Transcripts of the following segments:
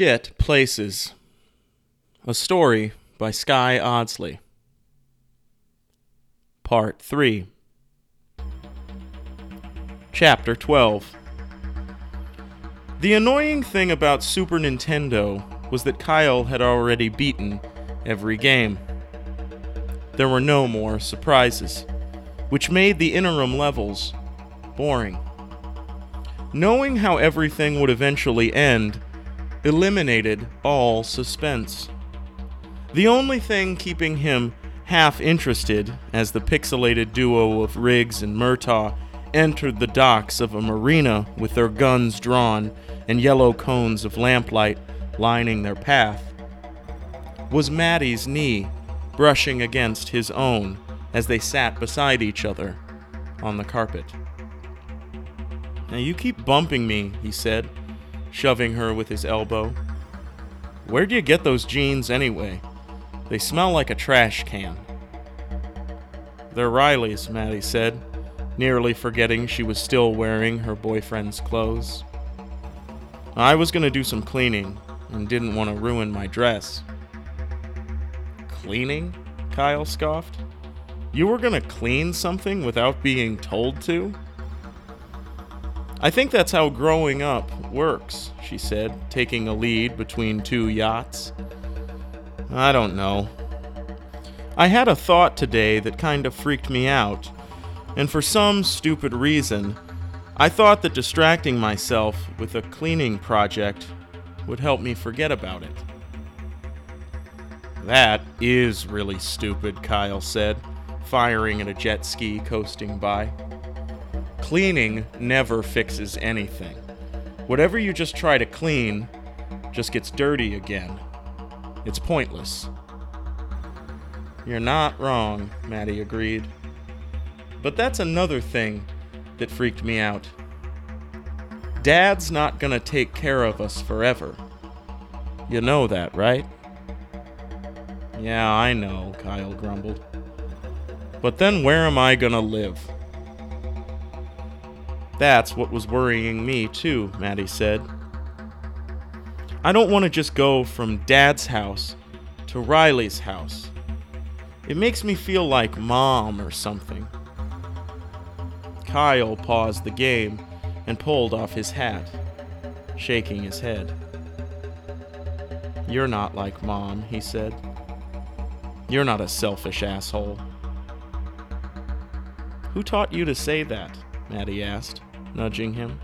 Shit Places. A story by Sky Audsley. Part 3. Chapter 12. The annoying thing about Super Nintendo was that Kyle had already beaten every game. There were no more surprises, which made the interim levels boring. Knowing how everything would eventually end eliminated all suspense. The only thing keeping him half interested as the pixelated duo of Riggs and Murtaugh entered the docks of a marina with their guns drawn and yellow cones of lamplight lining their path was Maddie's knee brushing against his own as they sat beside each other on the carpet. Now you keep bumping me, he said, shoving her with his elbow. Where'd you get those jeans anyway? They smell like a trash can. They're Riley's, Maddie said, nearly forgetting she was still wearing her boyfriend's clothes. I was going to do some cleaning and didn't want to ruin my dress. Cleaning? Kyle scoffed. You were going to clean something without being told to? I think that's how growing up works, she said, taking a lead between two yachts. I don't know. I had a thought today that kind of freaked me out, and for some stupid reason, I thought that distracting myself with a cleaning project would help me forget about it. That is really stupid, Kyle said, firing at a jet ski coasting by. Cleaning never fixes anything. Whatever you just try to clean just gets dirty again. It's pointless. You're not wrong, Maddie agreed. But that's another thing that freaked me out. Dad's not gonna take care of us forever. You know that, right? Yeah, I know, Kyle grumbled. But then where am I gonna live? That's what was worrying me, too, Maddie said. I don't want to just go from Dad's house to Riley's house. It makes me feel like mom or something. Kyle paused the game and pulled off his hat, shaking his head. You're not like mom, he said. You're not a selfish asshole. Who taught you to say that? Maddie asked nudging him.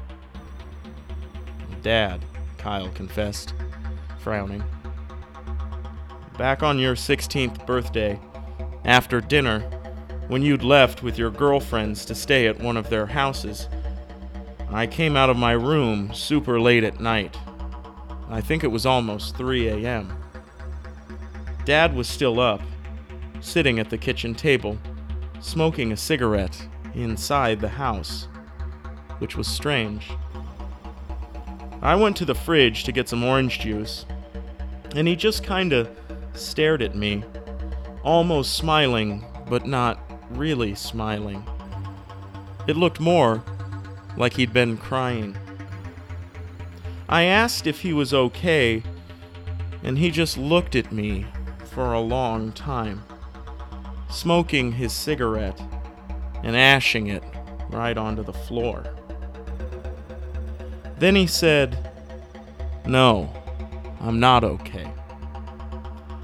Dad, Kyle confessed, frowning. Back on your 16th birthday, after dinner, when you'd left with your girlfriends to stay at one of their houses, I came out of my room super late at night. I think it was almost 3 a.m. Dad was still up, sitting at the kitchen table, smoking a cigarette inside the house which was strange. I went to the fridge to get some orange juice, and he just kinda stared at me, almost smiling, but not really smiling. It looked more like he'd been crying. I asked if he was okay, and he just looked at me for a long time, smoking his cigarette and ashing it right onto the floor. Then he said, No, I'm not okay.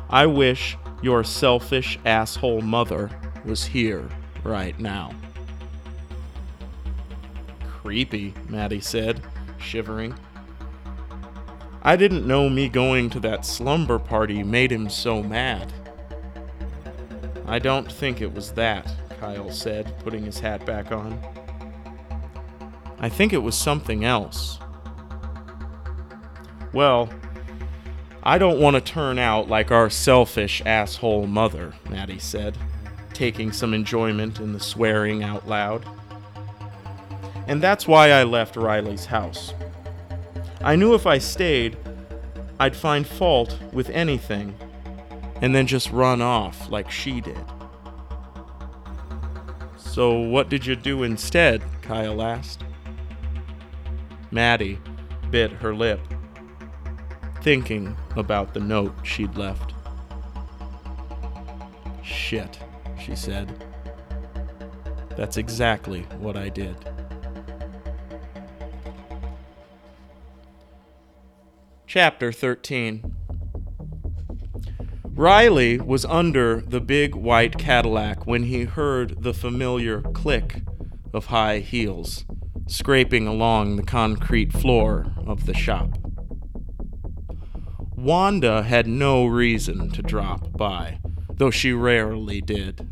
I wish your selfish asshole mother was here right now. Creepy, Maddie said, shivering. I didn't know me going to that slumber party made him so mad. I don't think it was that, Kyle said, putting his hat back on. I think it was something else. Well, I don't want to turn out like our selfish asshole mother, Maddie said, taking some enjoyment in the swearing out loud. And that's why I left Riley's house. I knew if I stayed, I'd find fault with anything and then just run off like she did. So, what did you do instead? Kyle asked. Maddie bit her lip. Thinking about the note she'd left. Shit, she said. That's exactly what I did. Chapter 13 Riley was under the big white Cadillac when he heard the familiar click of high heels scraping along the concrete floor of the shop. Wanda had no reason to drop by, though she rarely did.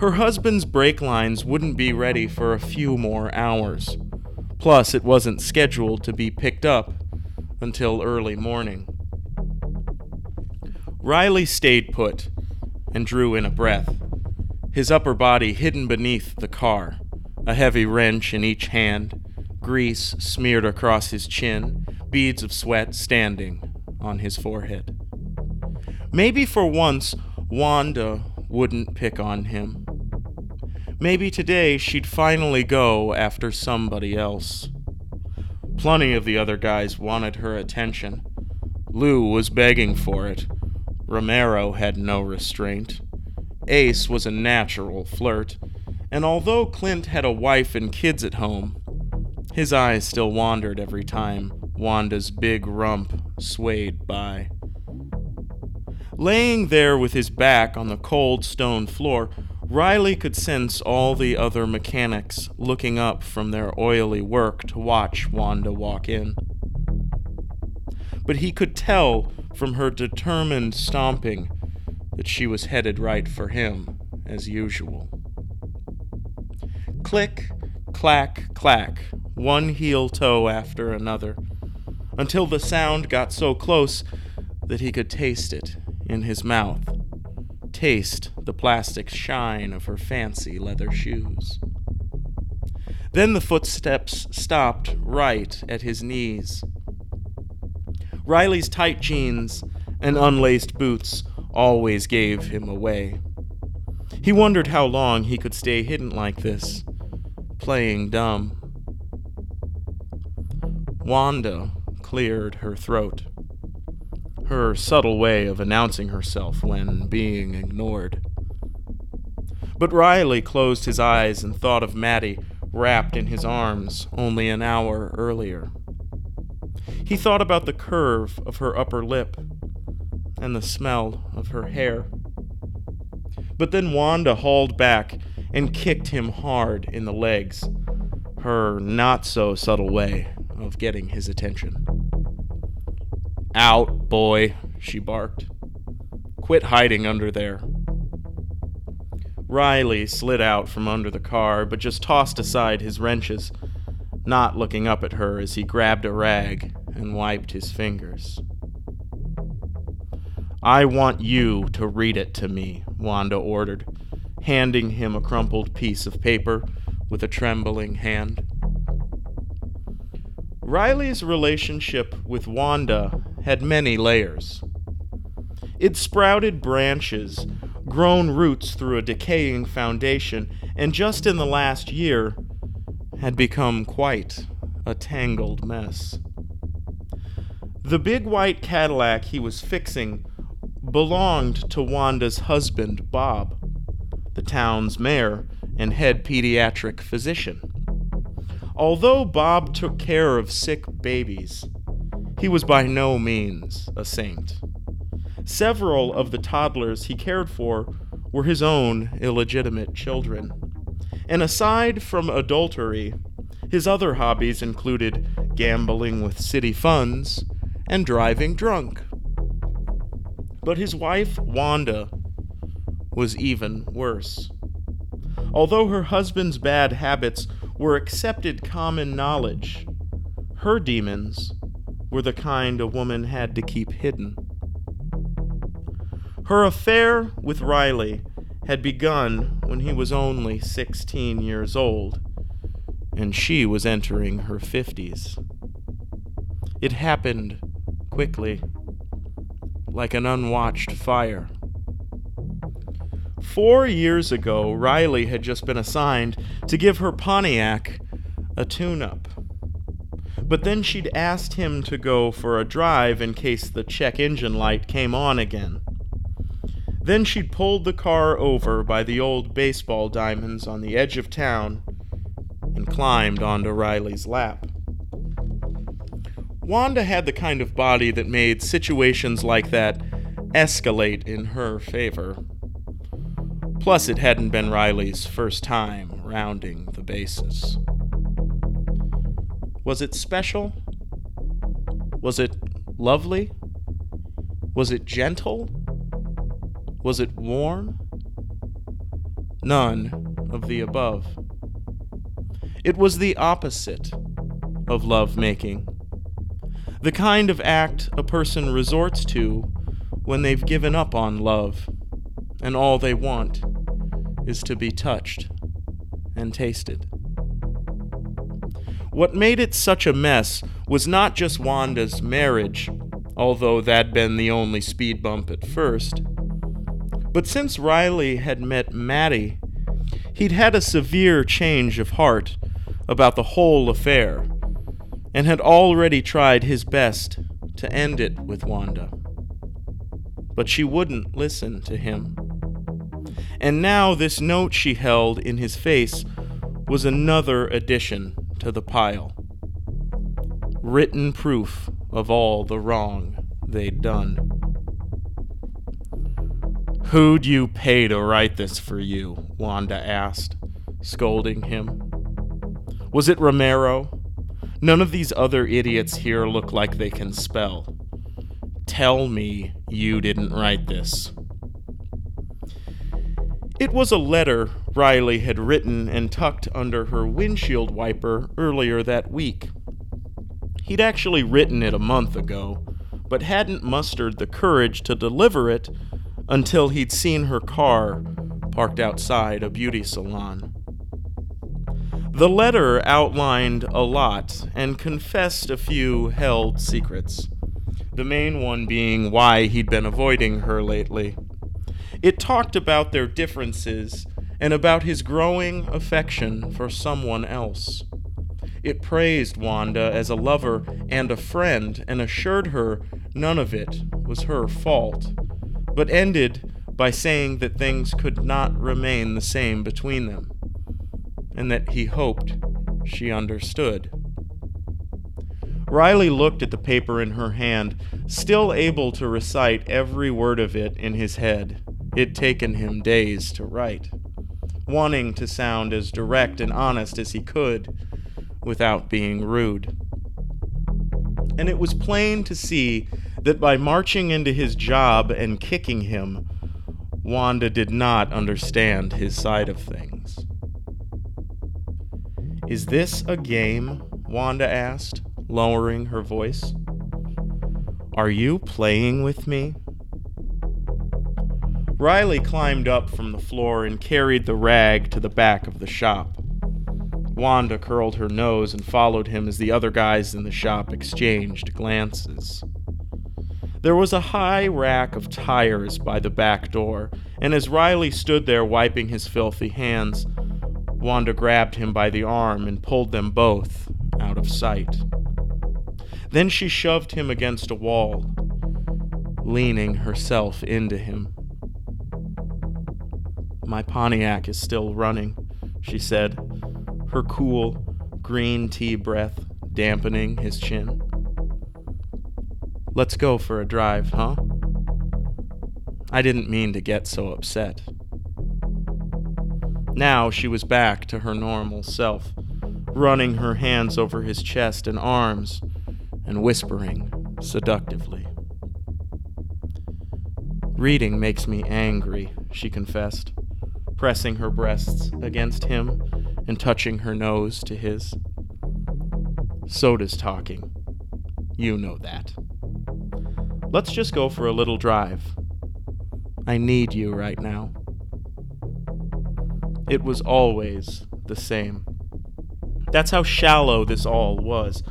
Her husband's brake lines wouldn't be ready for a few more hours. Plus, it wasn't scheduled to be picked up until early morning. Riley stayed put and drew in a breath, his upper body hidden beneath the car, a heavy wrench in each hand, grease smeared across his chin, beads of sweat standing on his forehead. Maybe for once, Wanda wouldn't pick on him. Maybe today she'd finally go after somebody else. Plenty of the other guys wanted her attention. Lou was begging for it. Romero had no restraint. Ace was a natural flirt, and although Clint had a wife and kids at home, his eyes still wandered every time Wanda's big rump swayed by. Laying there with his back on the cold stone floor, Riley could sense all the other mechanics looking up from their oily work to watch Wanda walk in. But he could tell from her determined stomping that she was headed right for him, as usual. Click, clack, clack, one heel toe after another, until the sound got so close that he could taste it in his mouth taste the plastic shine of her fancy leather shoes. Then the footsteps stopped right at his knees. Riley's tight jeans and unlaced boots always gave him away. He wondered how long he could stay hidden like this, playing dumb. Wanda cleared her throat her subtle way of announcing herself when being ignored. But Riley closed his eyes and thought of Maddie wrapped in his arms only an hour earlier. He thought about the curve of her upper lip and the smell of her hair. But then Wanda hauled back and kicked him hard in the legs, her not so subtle way of getting his attention. Out, boy, she barked. Quit hiding under there. Riley slid out from under the car, but just tossed aside his wrenches, not looking up at her as he grabbed a rag and wiped his fingers. I want you to read it to me, Wanda ordered, handing him a crumpled piece of paper with a trembling hand. Riley's relationship with Wanda had many layers. It sprouted branches, grown roots through a decaying foundation, and just in the last year had become quite a tangled mess. The big white Cadillac he was fixing belonged to Wanda's husband, Bob, the town's mayor and head pediatric physician. Although Bob took care of sick babies, he was by no means a saint. Several of the toddlers he cared for were his own illegitimate children. And aside from adultery, his other hobbies included gambling with city funds and driving drunk. But his wife, Wanda, was even worse. Although her husband's bad habits were accepted common knowledge, her demons were the kind a woman had to keep hidden. Her affair with Riley had begun when he was only 16 years old, and she was entering her 50s. It happened quickly, like an unwatched fire. Four years ago, Riley had just been assigned to give her Pontiac a tune up. But then she'd asked him to go for a drive in case the check engine light came on again. Then she'd pulled the car over by the old baseball diamonds on the edge of town and climbed onto Riley's lap. Wanda had the kind of body that made situations like that escalate in her favor. Plus, it hadn't been Riley's first time rounding the bases. Was it special? Was it lovely? Was it gentle? Was it warm? None of the above. It was the opposite of love making. The kind of act a person resorts to when they've given up on love and all they want is to be touched and tasted. What made it such a mess was not just Wanda's marriage, although that'd been the only speed bump at first. But since Riley had met Maddie, he'd had a severe change of heart about the whole affair and had already tried his best to end it with Wanda. But she wouldn't listen to him. And now this note she held in his face was another addition to the pile. Written proof of all the wrong they'd done. Who'd you pay to write this for you? Wanda asked, scolding him. Was it Romero? None of these other idiots here look like they can spell. Tell me you didn't write this. It was a letter Riley had written and tucked under her windshield wiper earlier that week. He'd actually written it a month ago, but hadn't mustered the courage to deliver it until he'd seen her car parked outside a beauty salon. The letter outlined a lot and confessed a few held secrets, the main one being why he'd been avoiding her lately. It talked about their differences and about his growing affection for someone else. It praised Wanda as a lover and a friend and assured her none of it was her fault, but ended by saying that things could not remain the same between them and that he hoped she understood. Riley looked at the paper in her hand, still able to recite every word of it in his head. It'd taken him days to write, wanting to sound as direct and honest as he could without being rude. And it was plain to see that by marching into his job and kicking him, Wanda did not understand his side of things. Is this a game? Wanda asked, lowering her voice. Are you playing with me? Riley climbed up from the floor and carried the rag to the back of the shop. Wanda curled her nose and followed him as the other guys in the shop exchanged glances. There was a high rack of tires by the back door, and as Riley stood there wiping his filthy hands, Wanda grabbed him by the arm and pulled them both out of sight. Then she shoved him against a wall, leaning herself into him. My Pontiac is still running, she said, her cool, green tea breath dampening his chin. Let's go for a drive, huh? I didn't mean to get so upset. Now she was back to her normal self, running her hands over his chest and arms and whispering seductively. Reading makes me angry, she confessed, pressing her breasts against him and touching her nose to his. So does talking. You know that. Let's just go for a little drive. I need you right now. It was always the same. That's how shallow this all was.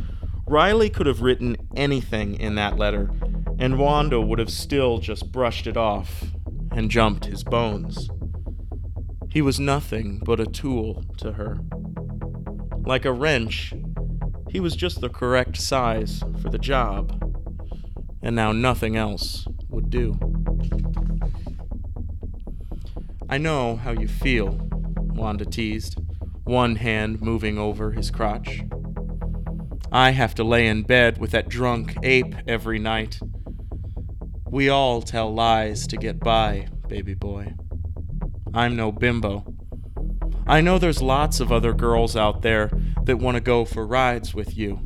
Riley could have written anything in that letter, and Wanda would have still just brushed it off and jumped his bones. He was nothing but a tool to her. Like a wrench, He was just the correct size for the job, and now nothing else would do. I know how you feel, Wanda teased, one hand moving over his crotch. I have to lay in bed with that drunk ape every night. We all tell lies to get by, baby boy. I'm no bimbo. I know there's lots of other girls out there that want to go for rides with you.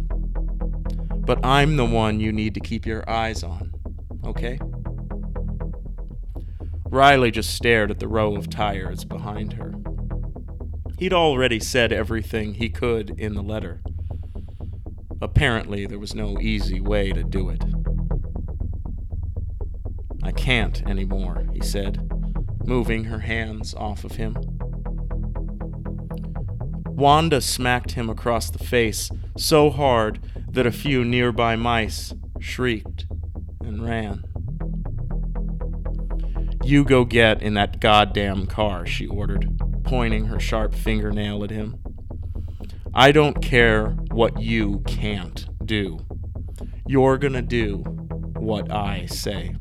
But I'm the one you need to keep your eyes on, okay? Riley just stared at the row of tires behind her. He'd already said everything he could in the letter. Apparently, there was no easy way to do it. I can't anymore, he said, moving her hands off of him. Wanda smacked him across the face so hard that a few nearby mice shrieked and ran. You go get in that goddamn car, she ordered, pointing her sharp fingernail at him. I don't care what you can't do. You're gonna do what I say.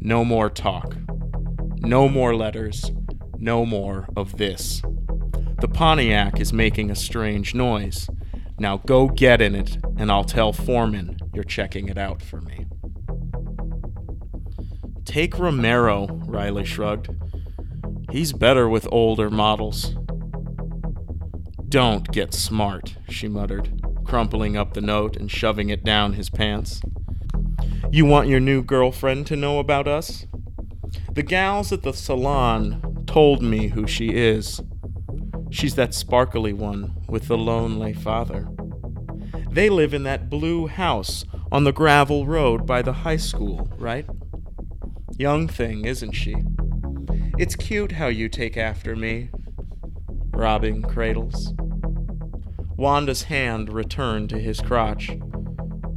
No more talk. No more letters. No more of this. The Pontiac is making a strange noise. Now go get in it, and I'll tell Foreman you're checking it out for me. Take Romero, Riley shrugged. He's better with older models. Don't get smart, she muttered, crumpling up the note and shoving it down his pants. You want your new girlfriend to know about us? The gals at the salon told me who she is. She's that sparkly one with the lonely father. They live in that blue house on the gravel road by the high school, right? Young thing, isn't she? It's cute how you take after me. Robbing cradles. Wanda's hand returned to his crotch,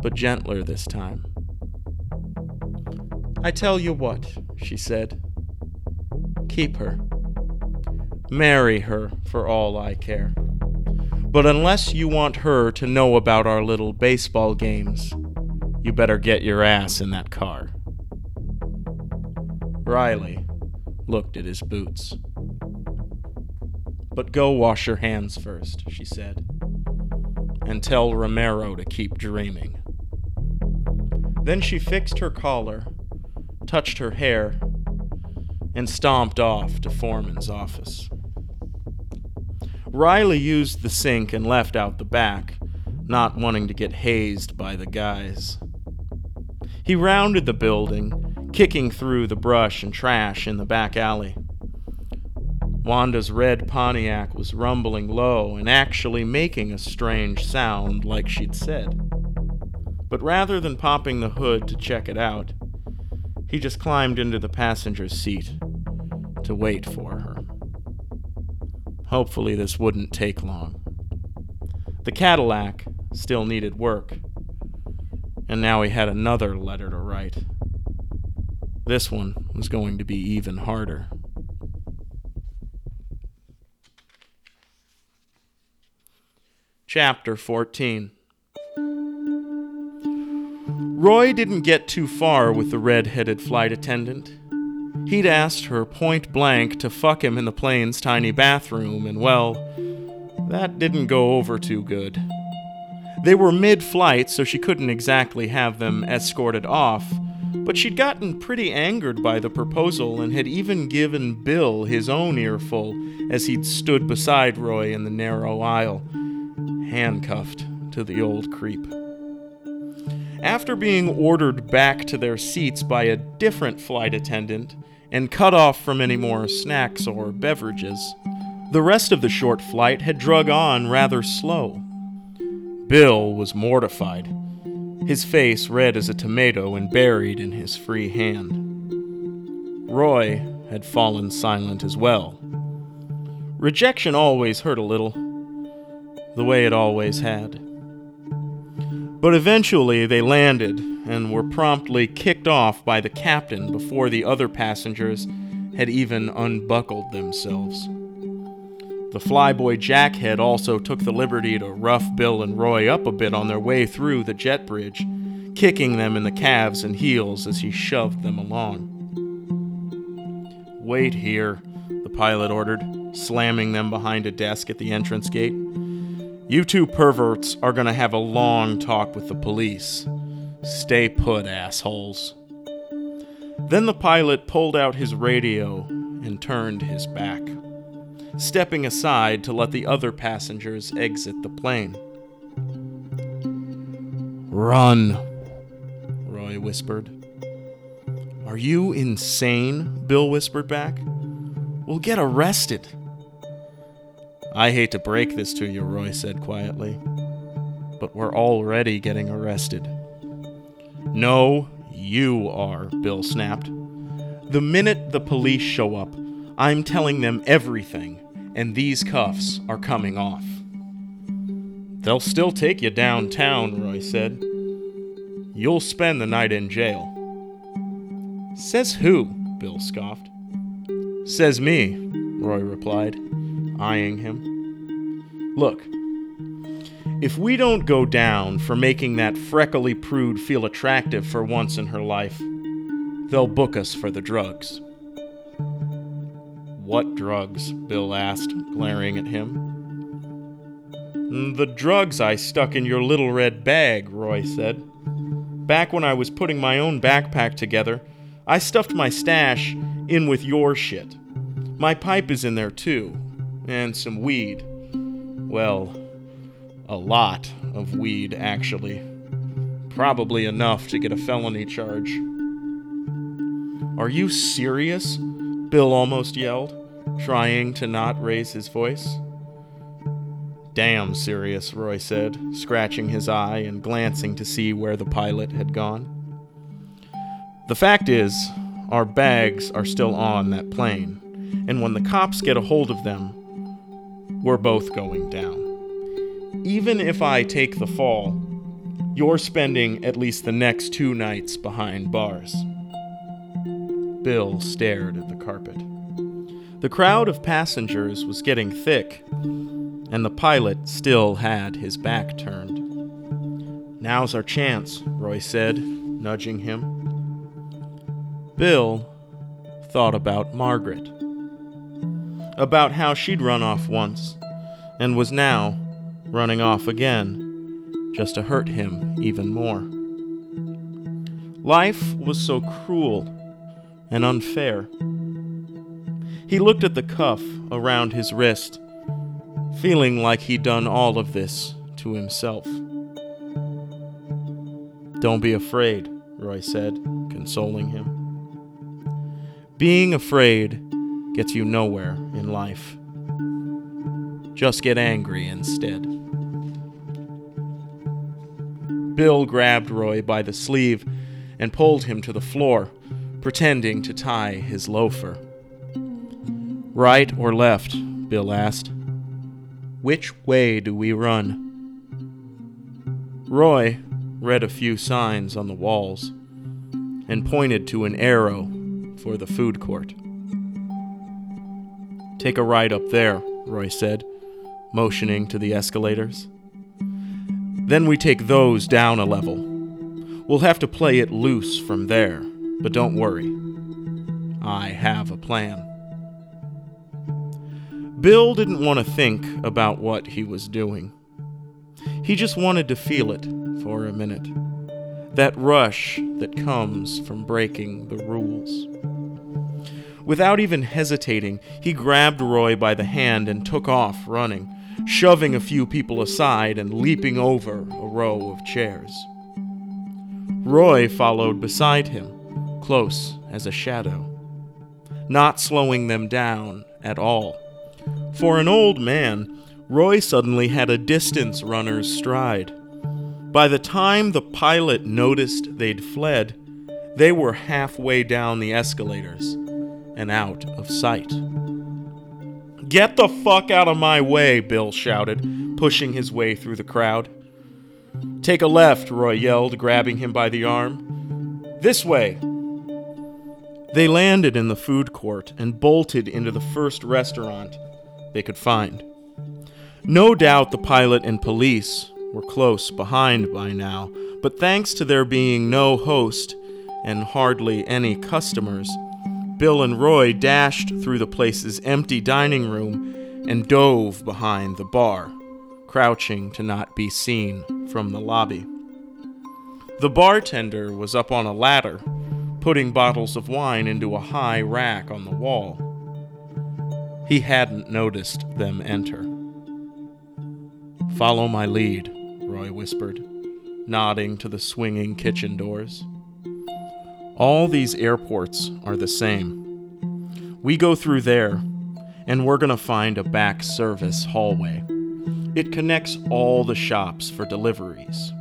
but gentler this time. I tell you what, she said. Keep her. Marry her for all I care. But unless you want her to know about our little baseball games, you better get your ass in that car. Riley looked at his boots. But go wash your hands first, she said, and tell Romero to keep dreaming. Then she fixed her collar, touched her hair, and stomped off to Foreman's office. Riley used the sink and left out the back, not wanting to get hazed by the guys. He rounded the building kicking through the brush and trash in the back alley. Wanda's red Pontiac was rumbling low and actually making a strange sound, like she'd said. But rather than popping the hood to check it out, he just climbed into the passenger's seat to wait for her. Hopefully, this wouldn't take long. The Cadillac still needed work, and now he had another letter to write. This one was going to be even harder. Chapter 14 Roy didn't get too far with the red headed flight attendant. He'd asked her point blank to fuck him in the plane's tiny bathroom, and well, that didn't go over too good. They were mid flight, so she couldn't exactly have them escorted off but she'd gotten pretty angered by the proposal and had even given Bill his own earful as he'd stood beside Roy in the narrow aisle, handcuffed to the old creep. After being ordered back to their seats by a different flight attendant and cut off from any more snacks or beverages, the rest of the short flight had drug on rather slow. Bill was mortified his face red as a tomato and buried in his free hand. Roy had fallen silent as well. Rejection always hurt a little, the way it always had. But eventually they landed and were promptly kicked off by the captain before the other passengers had even unbuckled themselves. The flyboy Jackhead also took the liberty to rough Bill and Roy up a bit on their way through the jet bridge, kicking them in the calves and heels as he shoved them along. Wait here, the pilot ordered, slamming them behind a desk at the entrance gate. You two perverts are to have a long talk with the police. Stay put, assholes. Then the pilot pulled out his radio and turned his back, stepping aside to let the other passengers exit the plane. Run, Roy whispered. Are you insane? Bill whispered back. We'll get arrested. I hate to break this to you, Roy said quietly, but we're already getting arrested. No, you are, Bill snapped. The minute the police show up, I'm telling them everything, and these cuffs are coming off. They'll still take you downtown, Roy said. You'll spend the night in jail. Says who? Bill scoffed. Says me, Roy replied, eyeing him. Look, if we don't go down for making that freckly prude feel attractive for once in her life, they'll book us for the drugs. What drugs? Bill asked, glaring at him. Mm, the drugs I stuck in your little red bag, Roy said. Back when I was putting my own backpack together, I stuffed my stash in with your shit. My pipe is in there too, and some weed. Well, a lot of weed, actually. Probably enough to get a felony charge. Are you serious? Bill almost yelled, trying to not raise his voice. Damn serious, Roy said, scratching his eye and glancing to see where the pilot had gone. The fact is, our bags are still on that plane, and when the cops get a hold of them, we're both going down even if I take the fall, you're spending at least the next two nights behind bars. Bill stared at the carpet. The crowd of passengers was getting thick, and the pilot still had his back turned. Now's our chance, Roy said, nudging him. Bill thought about Margaret, about how she'd run off once and was now running off again, just to hurt him even more. Life was so cruel and unfair. He looked at the cuff around his wrist, feeling like he'd done all of this to himself. Don't be afraid, Roy said, consoling him. Being afraid gets you nowhere in life. Just get angry instead. Bill grabbed Roy by the sleeve and pulled him to the floor, pretending to tie his loafer. Right or left? Bill asked. Which way do we run? Roy read a few signs on the walls and pointed to an arrow for the food court. Take a ride up there, Roy said, motioning to the escalators. Then we take those down a level. We'll have to play it loose from there, but don't worry. I have a plan. Bill didn't want to think about what he was doing. He just wanted to feel it for a minute. That rush that comes from breaking the rules. Without even hesitating, he grabbed Roy by the hand and took off running shoving a few people aside and leaping over a row of chairs. Roy followed beside him, close as a shadow, not slowing them down at all. For an old man, Roy suddenly had a distance runner's stride. By the time the pilot noticed they'd fled, they were halfway down the escalators and out of sight. Get the fuck out of my way, Bill shouted, pushing his way through the crowd. Take a left, Roy yelled, grabbing him by the arm. This way. They landed in the food court and bolted into the first restaurant they could find. No doubt the pilot and police were close behind by now, but thanks to there being no host and hardly any customers, Bill and Roy dashed through the place's empty dining room and dove behind the bar, crouching to not be seen from the lobby. The bartender was up on a ladder, putting bottles of wine into a high rack on the wall. He hadn't noticed them enter. Follow my lead, Roy whispered, nodding to the swinging kitchen doors. All these airports are the same. We go through there, and we're going to find a back service hallway. It connects all the shops for deliveries.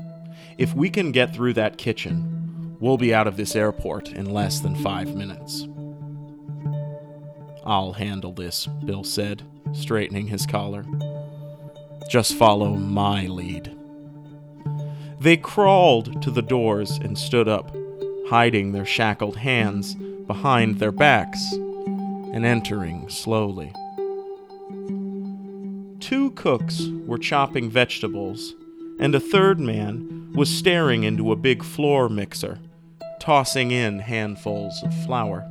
If we can get through that kitchen, we'll be out of this airport in less than five minutes. I'll handle this, Bill said, straightening his collar. Just follow my lead. They crawled to the doors and stood up, hiding their shackled hands behind their backs and entering slowly. Two cooks were chopping vegetables, and a third man was staring into a big floor mixer, tossing in handfuls of flour.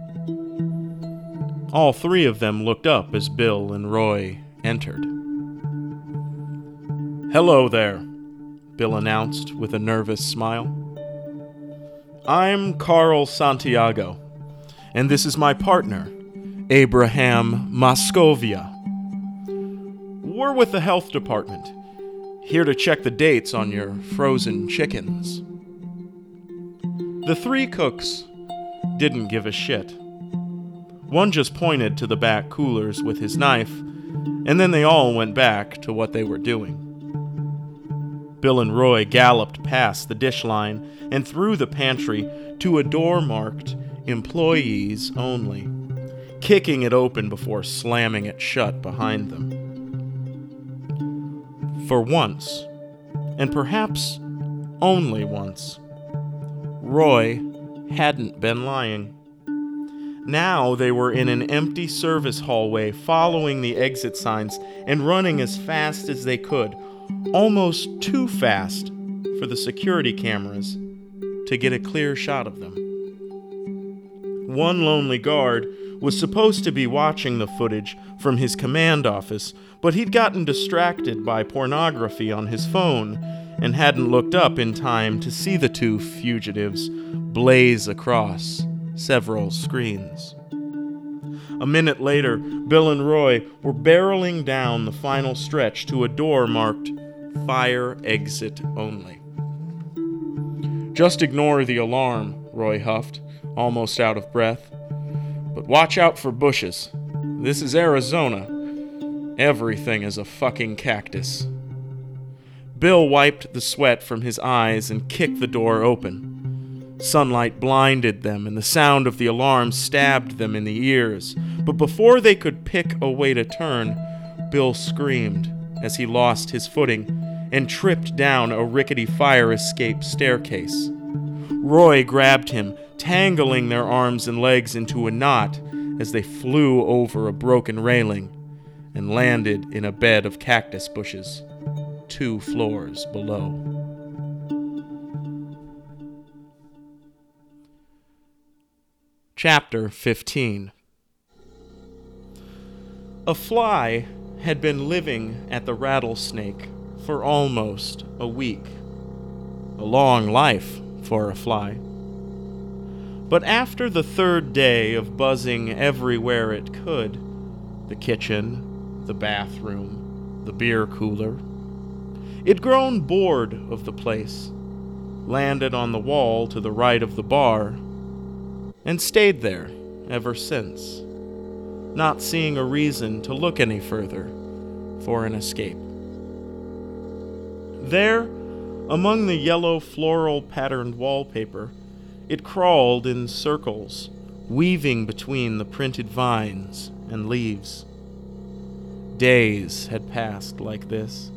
All three of them looked up as Bill and Roy entered. Hello there, Bill announced with a nervous smile. I'm Carl Santiago, and this is my partner, Abraham Moscovia. We're with the health department, here to check the dates on your frozen chickens. The three cooks didn't give a shit. One just pointed to the back coolers with his knife, and then they all went back to what they were doing. Bill and Roy galloped past the dish line and through the pantry to a door marked Employees Only, kicking it open before slamming it shut behind them. For once, and perhaps only once, Roy hadn't been lying. Now they were in an empty service hallway, following the exit signs and running as fast as they could, almost too fast for the security cameras to get a clear shot of them. One lonely guard was supposed to be watching the footage from his command office, but he'd gotten distracted by pornography on his phone and hadn't looked up in time to see the two fugitives blaze across several screens. A minute later, Bill and Roy were barreling down the final stretch to a door marked Fire Exit Only. Just ignore the alarm, Roy huffed, almost out of breath. But watch out for bushes. This is Arizona. Everything is a fucking cactus. Bill wiped the sweat from his eyes and kicked the door open. Sunlight blinded them, and the sound of the alarm stabbed them in the ears. But before they could pick a way to turn, Bill screamed as he lost his footing and tripped down a rickety fire escape staircase. Roy grabbed him, tangling their arms and legs into a knot as they flew over a broken railing and landed in a bed of cactus bushes, two floors below. Chapter 15 A fly had been living at the rattlesnake for almost a week. A long life for a fly. But after the third day of buzzing everywhere it could the kitchen, the bathroom, the beer cooler it'd grown bored of the place, landed on the wall to the right of the bar and stayed there ever since, not seeing a reason to look any further for an escape. There, among the yellow floral patterned wallpaper, it crawled in circles, weaving between the printed vines and leaves. Days had passed like this,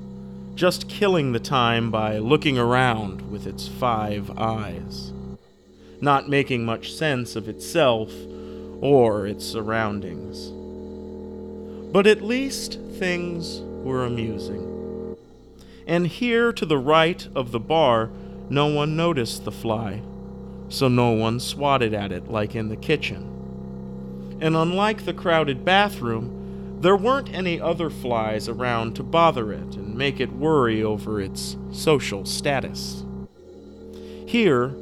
just killing the time by looking around with its five eyes not making much sense of itself or its surroundings. But at least things were amusing. And here to the right of the bar, no one noticed the fly, so no one swatted at it like in the kitchen. And unlike the crowded bathroom, there weren't any other flies around to bother it and make it worry over its social status. Here,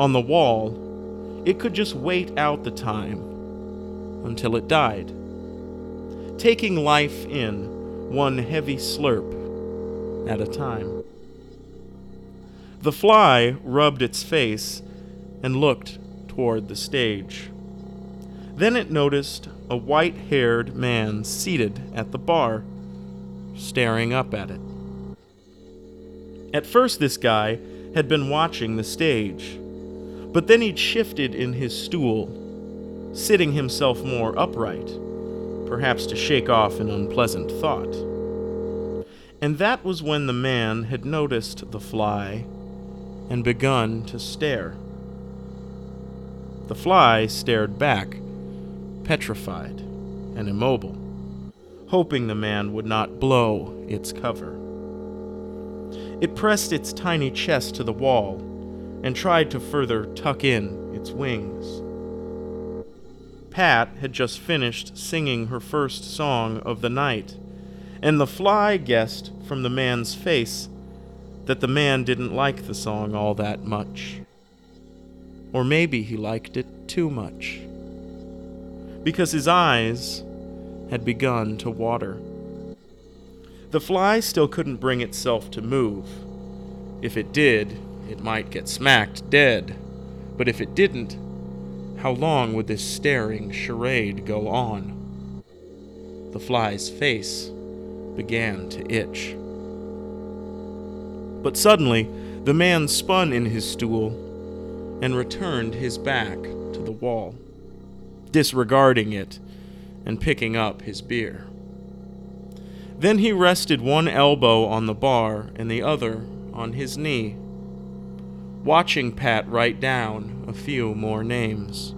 on the wall, it could just wait out the time until it died, taking life in one heavy slurp at a time. The fly rubbed its face and looked toward the stage. Then it noticed a white haired man seated at the bar, staring up at it. At first, this guy had been watching the stage, but then he'd shifted in his stool sitting himself more upright, perhaps to shake off an unpleasant thought. And that was when the man had noticed the fly and begun to stare. The fly stared back, petrified and immobile, hoping the man would not blow its cover. It pressed its tiny chest to the wall and tried to further tuck in its wings. Pat had just finished singing her first song of the night, and the fly guessed from the man's face that the man didn't like the song all that much. Or maybe he liked it too much. Because his eyes had begun to water. The fly still couldn't bring itself to move. If it did, it might get smacked dead. But if it didn't, how long would this staring charade go on? The fly's face began to itch. But suddenly, the man spun in his stool and returned his back to the wall, disregarding it and picking up his beer. Then he rested one elbow on the bar and the other on his knee watching Pat write down a few more names.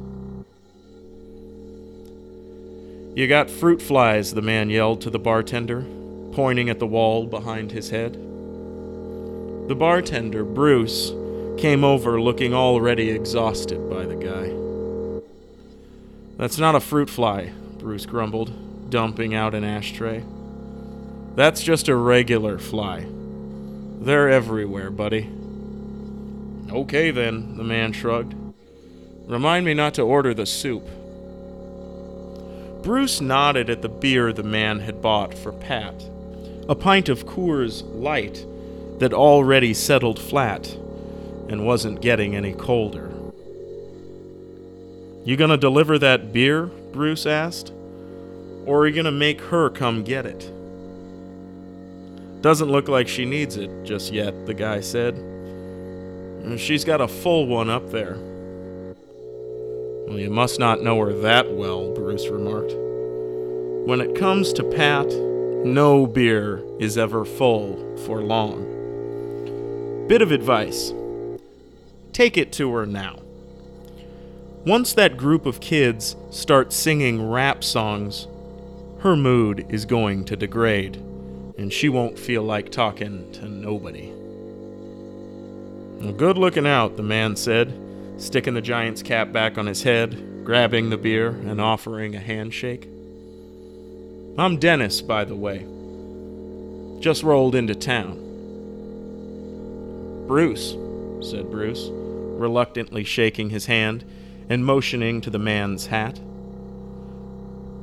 You got fruit flies, the man yelled to the bartender, pointing at the wall behind his head. The bartender, Bruce, came over looking already exhausted by the guy. That's not a fruit fly, Bruce grumbled, dumping out an ashtray. That's just a regular fly. They're everywhere, buddy. Okay, then, the man shrugged. Remind me not to order the soup. Bruce nodded at the beer the man had bought for Pat. A pint of Coors Light that already settled flat and wasn't getting any colder. You gonna deliver that beer? Bruce asked. Or are you gonna make her come get it? Doesn't look like she needs it just yet, the guy said. She's got a full one up there. Well, you must not know her that well, Bruce remarked. When it comes to Pat, no beer is ever full for long. Bit of advice take it to her now. Once that group of kids start singing rap songs, her mood is going to degrade, and she won't feel like talking to nobody. Good looking out, the man said, sticking the Giants cap back on his head, grabbing the beer, and offering a handshake. I'm Dennis, by the way. Just rolled into town. Bruce, said Bruce, reluctantly shaking his hand and motioning to the man's hat.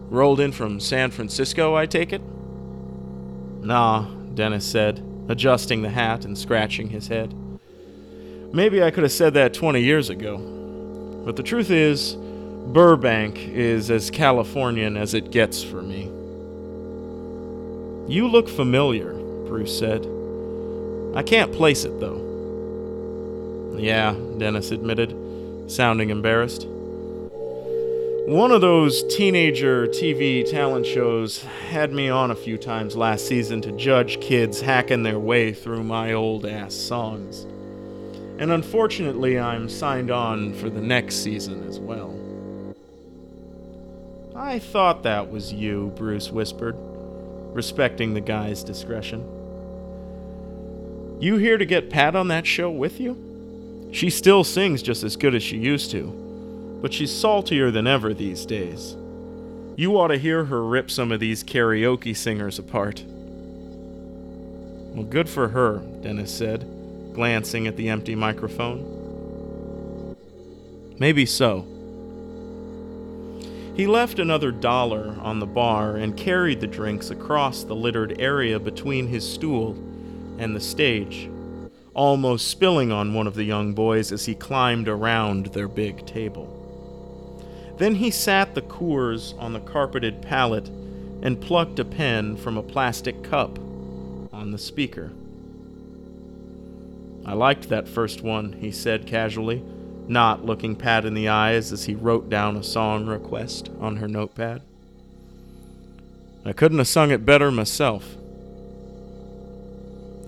Rolled in from San Francisco, I take it? Nah, Dennis said, adjusting the hat and scratching his head. Maybe I could have said that 20 years ago. But the truth is, Burbank is as Californian as it gets for me. You look familiar, Bruce said. I can't place it, though. Yeah, Dennis admitted, sounding embarrassed. One of those teenager TV talent shows had me on a few times last season to judge kids hacking their way through my old ass songs and unfortunately, I'm signed on for the next season as well. I thought that was you, Bruce whispered, respecting the guy's discretion. You here to get Pat on that show with you? She still sings just as good as she used to, but she's saltier than ever these days. You ought to hear her rip some of these karaoke singers apart. Well, good for her, Dennis said, glancing at the empty microphone. Maybe so. He left another dollar on the bar and carried the drinks across the littered area between his stool and the stage, almost spilling on one of the young boys as he climbed around their big table. Then he sat the Coors on the carpeted pallet and plucked a pen from a plastic cup on the speaker. I liked that first one, he said casually, not looking Pat in the eyes as he wrote down a song request on her notepad. I couldn't have sung it better myself.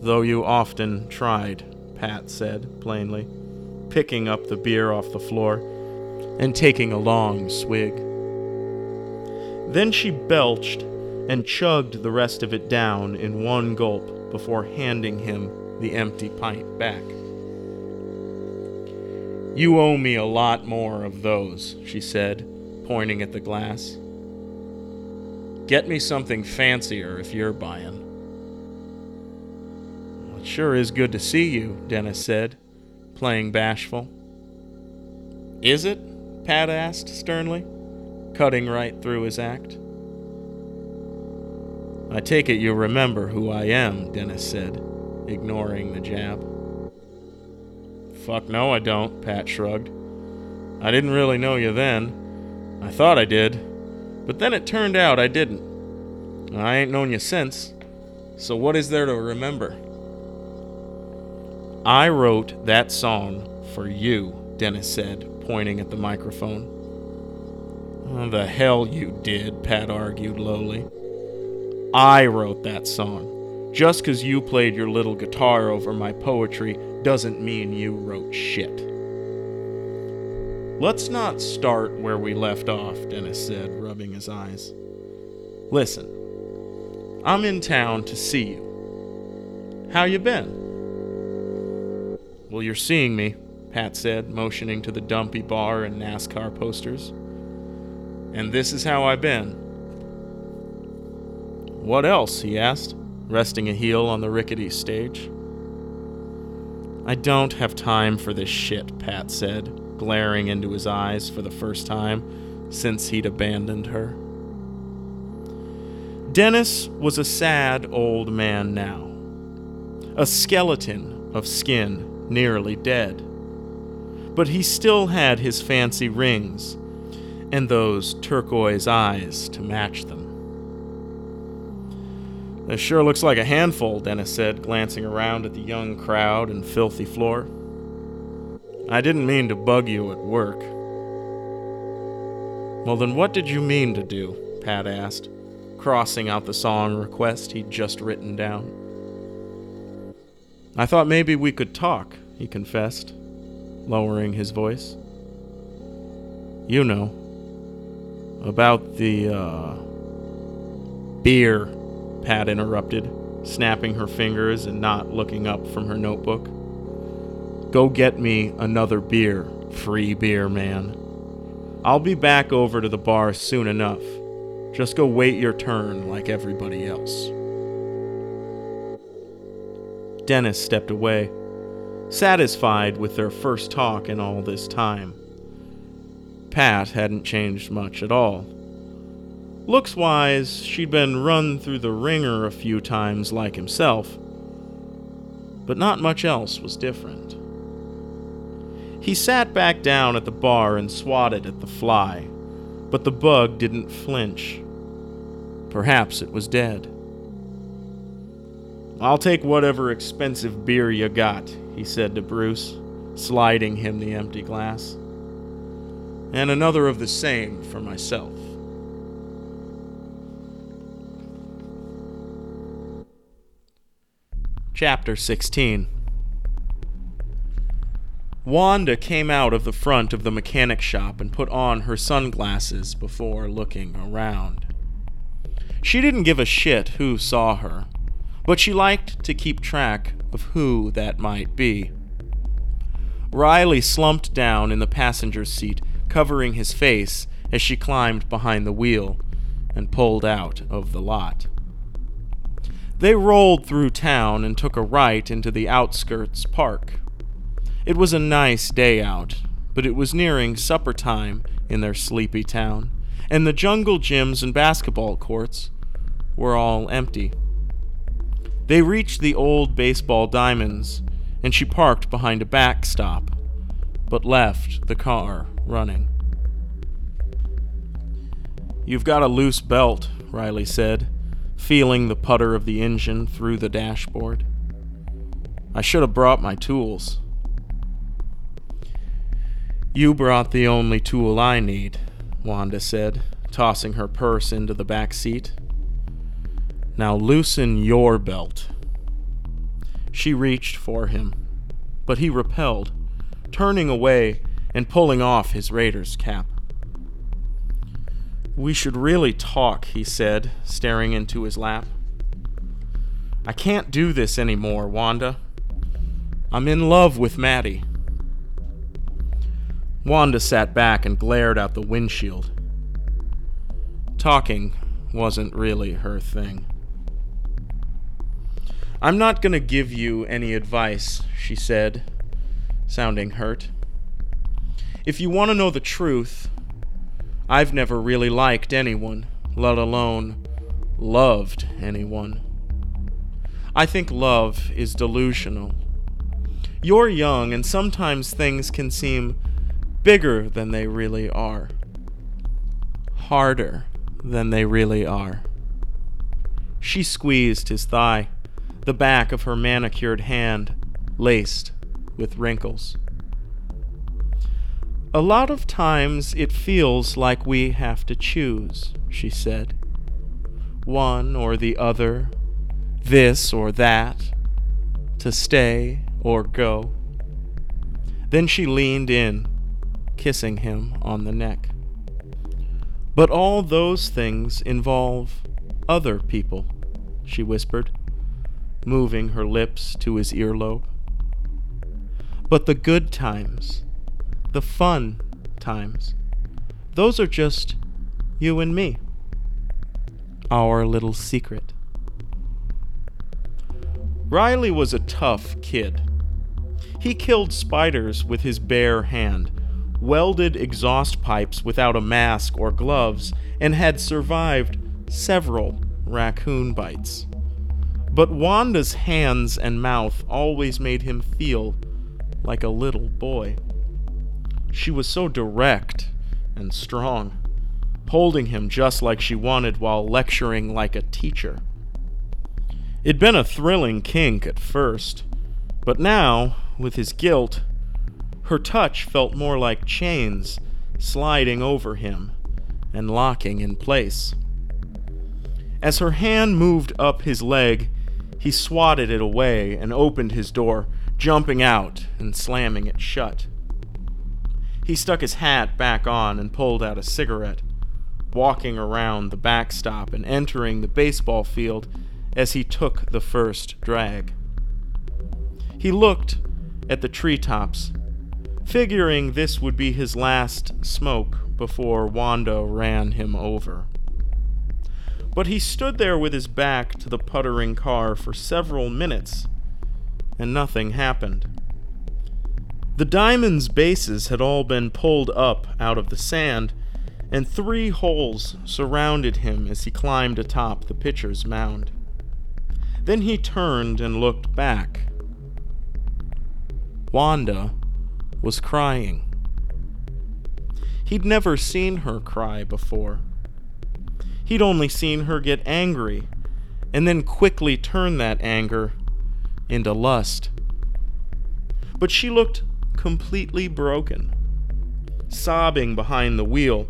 Though you often tried, Pat said plainly, picking up the beer off the floor and taking a long swig. Then she belched and chugged the rest of it down in one gulp before handing him the empty pint back. You owe me a lot more of those, she said, pointing at the glass. Get me something fancier if you're buying. Well, it sure is good to see you, Dennis said, playing bashful. Is it? Pat asked sternly, cutting right through his act. I take it you remember who I am, Dennis said, ignoring the jab. Fuck no, I don't, Pat shrugged. I didn't really know you then. I thought I did, but then it turned out I didn't. I ain't known you since, so what is there to remember? I wrote that song for you, Dennis said, pointing at the microphone. Oh, the hell you did, Pat argued lowly. I wrote that song. Just 'cause you played your little guitar over my poetry doesn't mean you wrote shit. Let's not start where we left off, Dennis said, rubbing his eyes. Listen, I'm in town to see you. How you been? Well, you're seeing me, Pat said, motioning to the dumpy bar and NASCAR posters. And this is how I've been. What else? he asked, resting a heel on the rickety stage. I don't have time for this shit, Pat said, glaring into his eyes for the first time since he'd abandoned her. Dennis was a sad old man now, a skeleton of skin, nearly dead but he still had his fancy rings and those turquoise eyes to match them. This sure looks like a handful, Dennis said, glancing around at the young crowd and filthy floor. I didn't mean to bug you at work. Well, then what did you mean to do? Pat asked, crossing out the song request he'd just written down. I thought maybe we could talk, he confessed lowering his voice. You know. About the, uh. Beer, Pat interrupted, snapping her fingers and not looking up from her notebook. Go get me another beer, free beer man. I'll be back over to the bar soon enough. Just go wait your turn like everybody else. Dennis stepped away satisfied with their first talk in all this time. Pat hadn't changed much at all. Looks wise, she'd been run through the wringer a few times like himself, but not much else was different. He sat back down at the bar and swatted at the fly, but the bug didn't flinch. Perhaps it was dead. I'll take whatever expensive beer you got, he said to Bruce, sliding him the empty glass. And another of the same for myself. Chapter 16 Wanda came out of the front of the mechanic shop and put on her sunglasses before looking around. She didn't give a shit who saw her, but she liked to keep track of who that might be. Riley slumped down in the passenger seat, covering his face as she climbed behind the wheel and pulled out of the lot. They rolled through town and took a right into the outskirts park. It was a nice day out, but it was nearing supper time in their sleepy town, and the jungle gyms and basketball courts were all empty. They reached the old baseball diamonds, and she parked behind a backstop, but left the car running. You've got a loose belt, Riley said, feeling the putter of the engine through the dashboard. I should have brought my tools. You brought the only tool I need, Wanda said, tossing her purse into the back seat. Now loosen your belt. She reached for him, but he repelled, turning away and pulling off his Raider's cap. We should really talk, he said, staring into his lap. I can't do this anymore, Wanda. I'm in love with Maddie. Wanda sat back and glared out the windshield. Talking wasn't really her thing. I'm not going to give you any advice, she said, sounding hurt. If you want to know the truth, I've never really liked anyone, let alone loved anyone. I think love is delusional. You're young, and sometimes things can seem bigger than they really are, harder than they really are. She squeezed his thigh, the back of her manicured hand laced with wrinkles. A lot of times it feels like we have to choose, she said. One or the other, this or that, to stay or go. Then she leaned in kissing him on the neck. But all those things involve other people, she whispered, moving her lips to his earlobe. But the good times, the fun times, those are just you and me. Our little secret. Riley was a tough kid. He killed spiders with his bare hand welded exhaust pipes without a mask or gloves, and had survived several raccoon bites. But Wanda's hands and mouth always made him feel like a little boy. She was so direct and strong, holding him just like she wanted while lecturing like a teacher. It'd been a thrilling kink at first, but now, with his guilt, her touch felt more like chains sliding over him and locking in place. As her hand moved up his leg, he swatted it away and opened his door, jumping out and slamming it shut. He stuck his hat back on and pulled out a cigarette, walking around the backstop and entering the baseball field as he took the first drag. He looked at the treetops figuring this would be his last smoke before Wanda ran him over. But he stood there with his back to the puttering car for several minutes, and nothing happened. The diamond's bases had all been pulled up out of the sand, and three holes surrounded him as he climbed atop the pitcher's mound. Then he turned and looked back. Wanda was crying. He'd never seen her cry before. He'd only seen her get angry and then quickly turn that anger into lust. But she looked completely broken, sobbing behind the wheel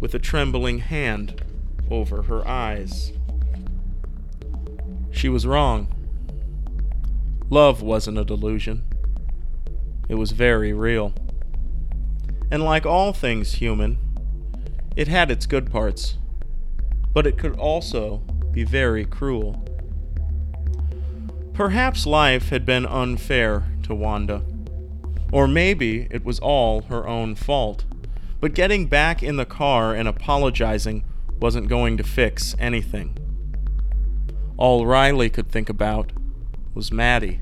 with a trembling hand over her eyes. She was wrong. Love wasn't a delusion. It was very real. And like all things human, it had its good parts, but it could also be very cruel. Perhaps life had been unfair to Wanda. Or maybe it was all her own fault. But getting back in the car and apologizing wasn't going to fix anything. All Riley could think about was Maddie.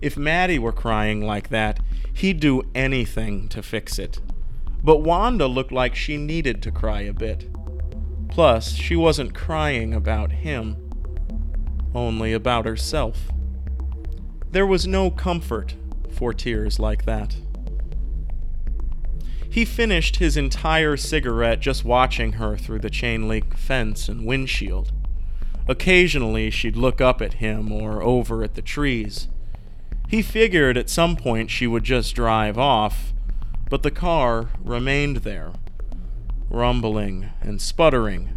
If Maddie were crying like that, he'd do anything to fix it. But Wanda looked like she needed to cry a bit. Plus, she wasn't crying about him, only about herself. There was no comfort for tears like that. He finished his entire cigarette just watching her through the chain link fence and windshield. Occasionally, she'd look up at him or over at the trees. He figured at some point she would just drive off, but the car remained there, rumbling and sputtering.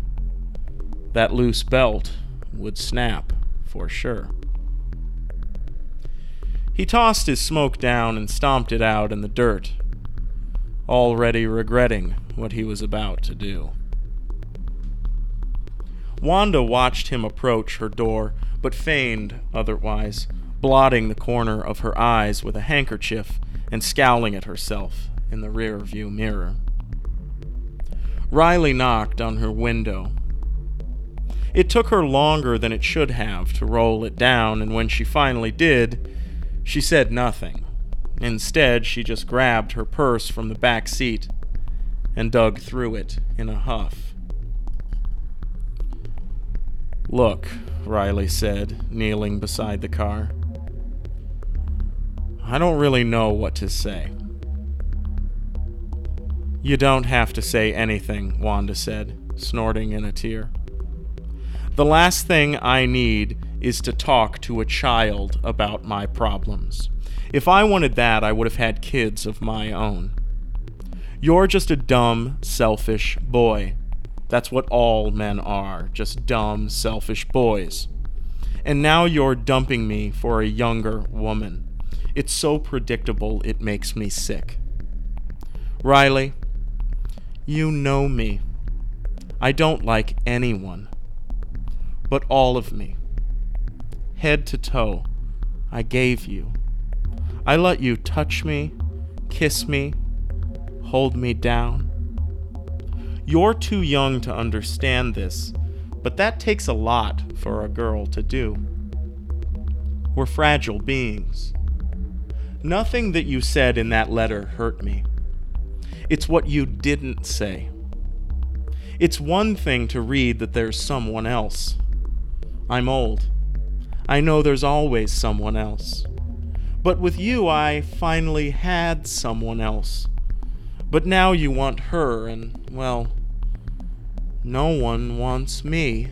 That loose belt would snap for sure. He tossed his smoke down and stomped it out in the dirt, already regretting what he was about to do. Wanda watched him approach her door, but feigned otherwise, blotting the corner of her eyes with a handkerchief and scowling at herself in the rear view mirror. Riley knocked on her window. It took her longer than it should have to roll it down, and when she finally did, she said nothing. Instead, she just grabbed her purse from the back seat and dug through it in a huff. Look, Riley said, kneeling beside the car. I don't really know what to say. You don't have to say anything, Wanda said, snorting in a tear. The last thing I need is to talk to a child about my problems. If I wanted that, I would have had kids of my own. You're just a dumb, selfish boy. That's what all men are just dumb, selfish boys. And now you're dumping me for a younger woman. It's so predictable, it makes me sick. Riley, you know me. I don't like anyone, but all of me. Head to toe, I gave you. I let you touch me, kiss me, hold me down. You're too young to understand this, but that takes a lot for a girl to do. We're fragile beings. Nothing that you said in that letter hurt me. It's what you didn't say. It's one thing to read that there's someone else. I'm old. I know there's always someone else. But with you, I finally had someone else. But now you want her, and, well, no one wants me.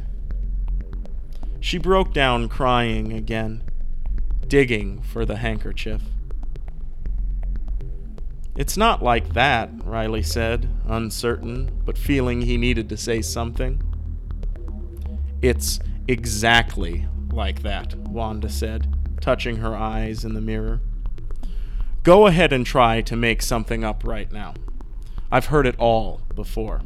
She broke down crying again, digging for the handkerchief. It's not like that, Riley said, uncertain, but feeling he needed to say something. It's exactly like that, Wanda said, touching her eyes in the mirror. Go ahead and try to make something up right now. I've heard it all before.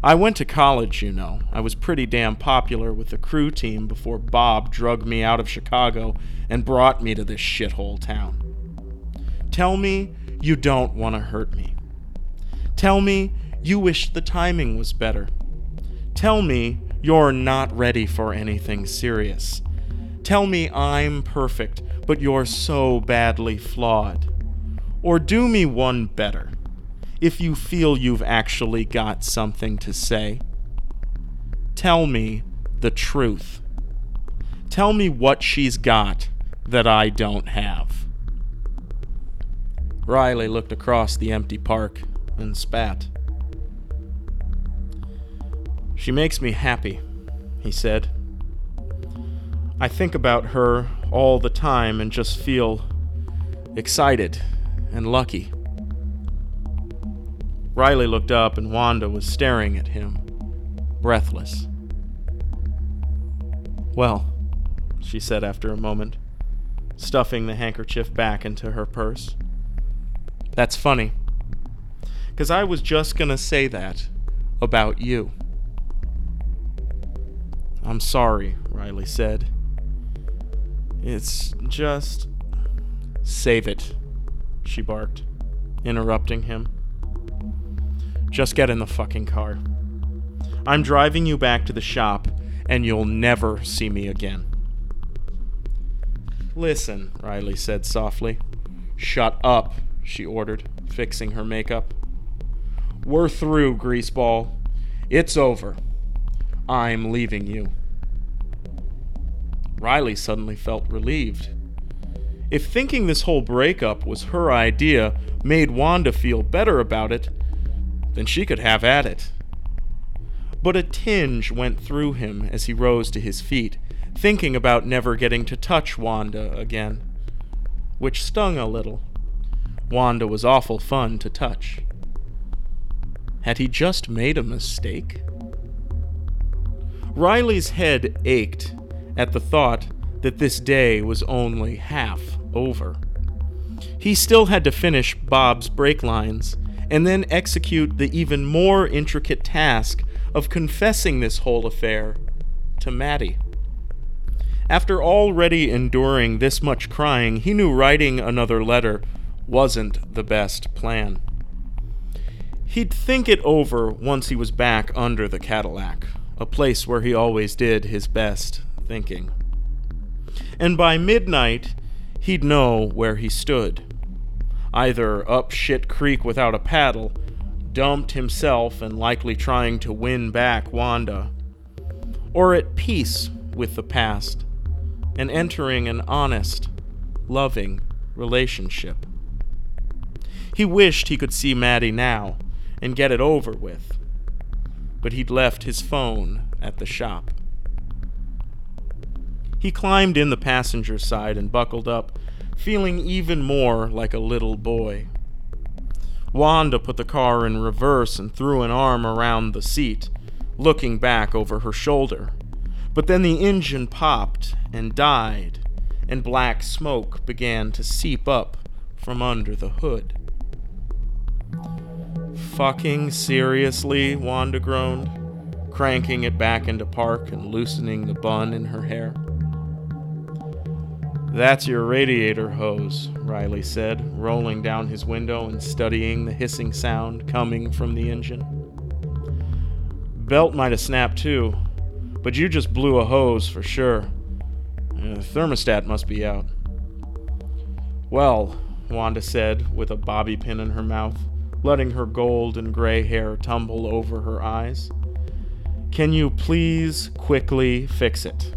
I went to college, you know. I was pretty damn popular with the crew team before Bob drugged me out of Chicago and brought me to this shithole town. Tell me you don't want to hurt me. Tell me you wish the timing was better. Tell me you're not ready for anything serious. Tell me I'm perfect, but you're so badly flawed. Or do me one better if you feel you've actually got something to say. Tell me the truth. Tell me what she's got that I don't have. Riley looked across the empty park and spat. She makes me happy, he said. I think about her all the time and just feel excited and lucky. Riley looked up and Wanda was staring at him, breathless. Well, she said after a moment, stuffing the handkerchief back into her purse. That's funny. Because I was just going to say that about you. I'm sorry, Riley said. It's just. Save it, she barked, interrupting him. Just get in the fucking car. I'm driving you back to the shop, and you'll never see me again. Listen, Riley said softly. Shut up, she ordered, fixing her makeup. We're through, greaseball. It's over. I'm leaving you. Riley suddenly felt relieved. If thinking this whole breakup was her idea made Wanda feel better about it, then she could have at it. But a tinge went through him as he rose to his feet, thinking about never getting to touch Wanda again, which stung a little. Wanda was awful fun to touch. Had he just made a mistake? Riley's head ached at the thought that this day was only half over. He still had to finish Bob's brake lines and then execute the even more intricate task of confessing this whole affair to Maddie. After already enduring this much crying, he knew writing another letter wasn't the best plan. He'd think it over once he was back under the Cadillac, a place where he always did his best thinking. And by midnight, he'd know where he stood. Either up shit creek without a paddle, dumped himself and likely trying to win back Wanda, or at peace with the past and entering an honest, loving relationship. He wished he could see Maddie now and get it over with, but he'd left his phone at the shop. He climbed in the passenger side and buckled up, feeling even more like a little boy. Wanda put the car in reverse and threw an arm around the seat, looking back over her shoulder. But then the engine popped and died, and black smoke began to seep up from under the hood. Fucking seriously, Wanda groaned, cranking it back into park and loosening the bun in her hair. That's your radiator hose, Riley said, rolling down his window and studying the hissing sound coming from the engine. Belt might have snapped too, but you just blew a hose for sure. Uh, the thermostat must be out. Well, Wanda said, with a bobby pin in her mouth, letting her gold and gray hair tumble over her eyes. Can you please quickly fix it?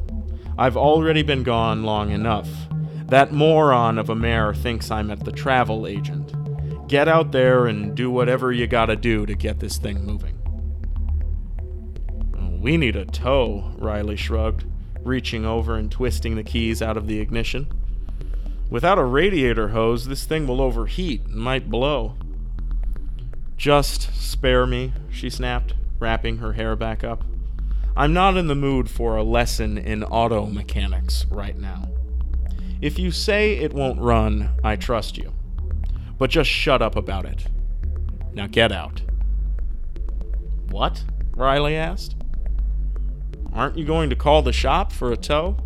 I've already been gone long enough. That moron of a mayor thinks I'm at the travel agent. Get out there and do whatever you gotta do to get this thing moving. Oh, we need a tow, Riley shrugged, reaching over and twisting the keys out of the ignition. Without a radiator hose, this thing will overheat and might blow. Just spare me, she snapped, wrapping her hair back up. I'm not in the mood for a lesson in auto mechanics right now. If you say it won't run, I trust you. But just shut up about it. Now get out. What? Riley asked. Aren't you going to call the shop for a tow?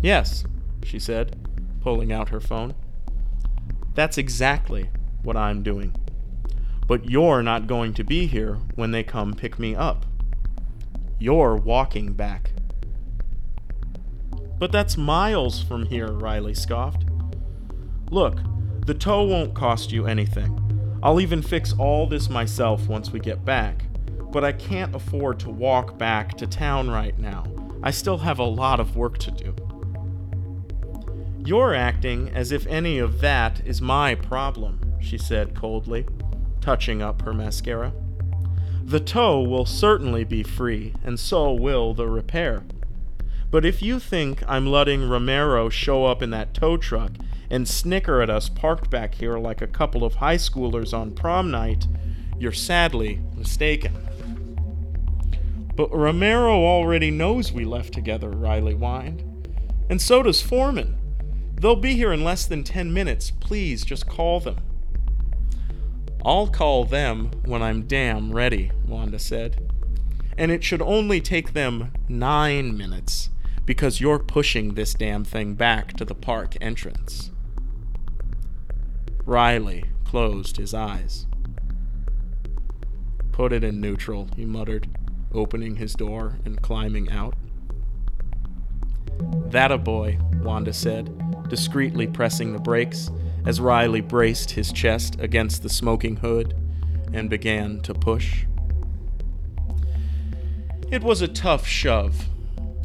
Yes, she said, pulling out her phone. That's exactly what I'm doing. But you're not going to be here when they come pick me up. You're walking back. But that's miles from here, Riley scoffed. Look, the tow won't cost you anything. I'll even fix all this myself once we get back. But I can't afford to walk back to town right now. I still have a lot of work to do. You're acting as if any of that is my problem, she said coldly, touching up her mascara. The tow will certainly be free, and so will the repair. But if you think I'm letting Romero show up in that tow truck and snicker at us parked back here like a couple of high schoolers on prom night, you're sadly mistaken. But Romero already knows we left together, Riley whined. And so does Foreman. They'll be here in less than 10 minutes. Please just call them. I'll call them when I'm damn ready, Wanda said. And it should only take them nine minutes because you're pushing this damn thing back to the park entrance. Riley closed his eyes. Put it in neutral, he muttered, opening his door and climbing out. That a boy, Wanda said, discreetly pressing the brakes as Riley braced his chest against the smoking hood and began to push. It was a tough shove.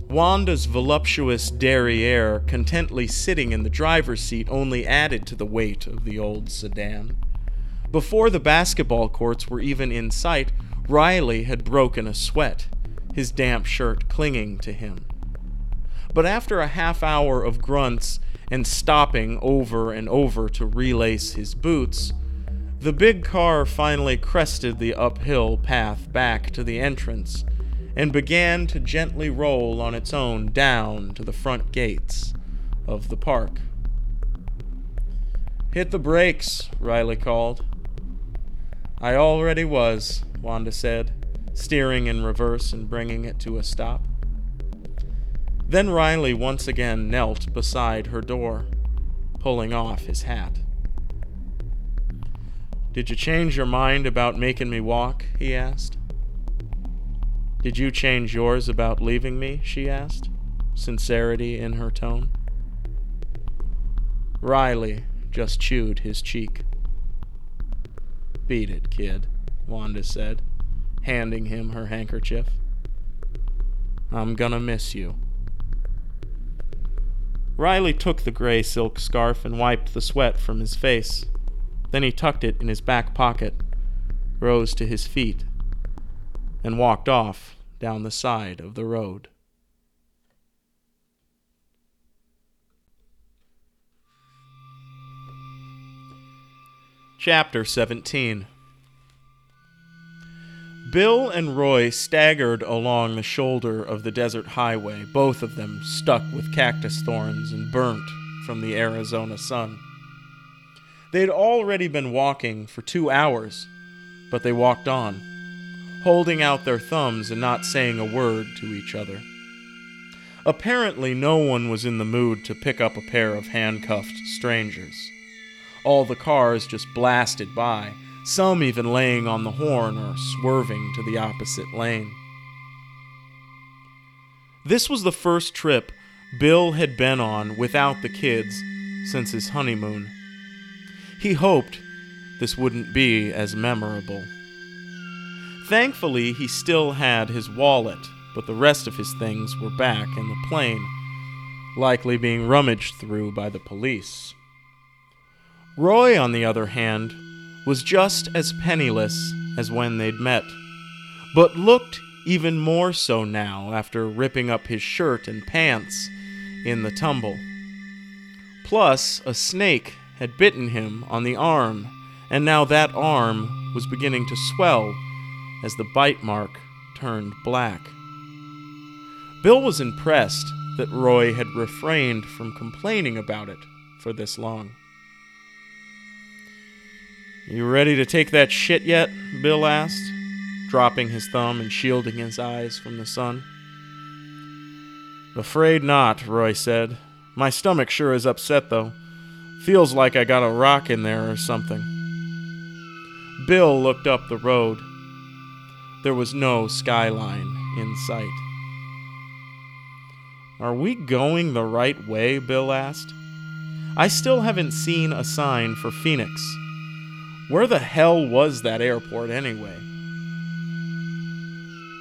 Wanda's voluptuous derriere, contently sitting in the driver's seat, only added to the weight of the old sedan. Before the basketball courts were even in sight, Riley had broken a sweat, his damp shirt clinging to him. But after a half hour of grunts and stopping over and over to relace his boots, the big car finally crested the uphill path back to the entrance and began to gently roll on its own down to the front gates of the park. Hit the brakes, Riley called. I already was, Wanda said, steering in reverse and bringing it to a stop. Then Riley once again knelt beside her door, pulling off his hat. Did you change your mind about making me walk? he asked. Did you change yours about leaving me? she asked, sincerity in her tone. Riley just chewed his cheek. Beat it, kid, Wanda said, handing him her handkerchief. I'm gonna miss you. Riley took the gray silk scarf and wiped the sweat from his face. Then he tucked it in his back pocket, rose to his feet, and walked off down the side of the road. Chapter 17 Bill and Roy staggered along the shoulder of the desert highway, both of them stuck with cactus thorns and burnt from the Arizona sun. They had already been walking for two hours, but they walked on, holding out their thumbs and not saying a word to each other. Apparently, no one was in the mood to pick up a pair of handcuffed strangers. All the cars just blasted by, some even laying on the horn or swerving to the opposite lane. This was the first trip Bill had been on without the kids since his honeymoon. He hoped this wouldn't be as memorable. Thankfully, he still had his wallet, but the rest of his things were back in the plane, likely being rummaged through by the police. Roy, on the other hand, was just as penniless as when they'd met, but looked even more so now after ripping up his shirt and pants in the tumble. Plus, a snake had bitten him on the arm, and now that arm was beginning to swell as the bite mark turned black. Bill was impressed that Roy had refrained from complaining about it for this long. You ready to take that shit yet? Bill asked, dropping his thumb and shielding his eyes from the sun. Afraid not, Roy said. My stomach sure is upset, though. Feels like I got a rock in there or something. Bill looked up the road. There was no skyline in sight. Are we going the right way? Bill asked. I still haven't seen a sign for Phoenix. Where the hell was that airport anyway?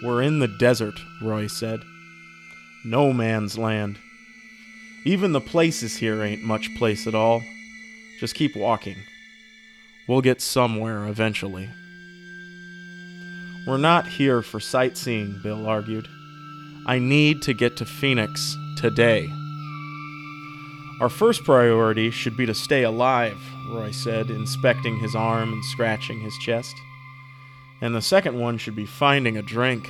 We're in the desert, Roy said. No man's land. Even the places here ain't much place at all. Just keep walking. We'll get somewhere eventually. We're not here for sightseeing, Bill argued. I need to get to Phoenix today. Our first priority should be to stay alive, Roy said, inspecting his arm and scratching his chest. And the second one should be finding a drink.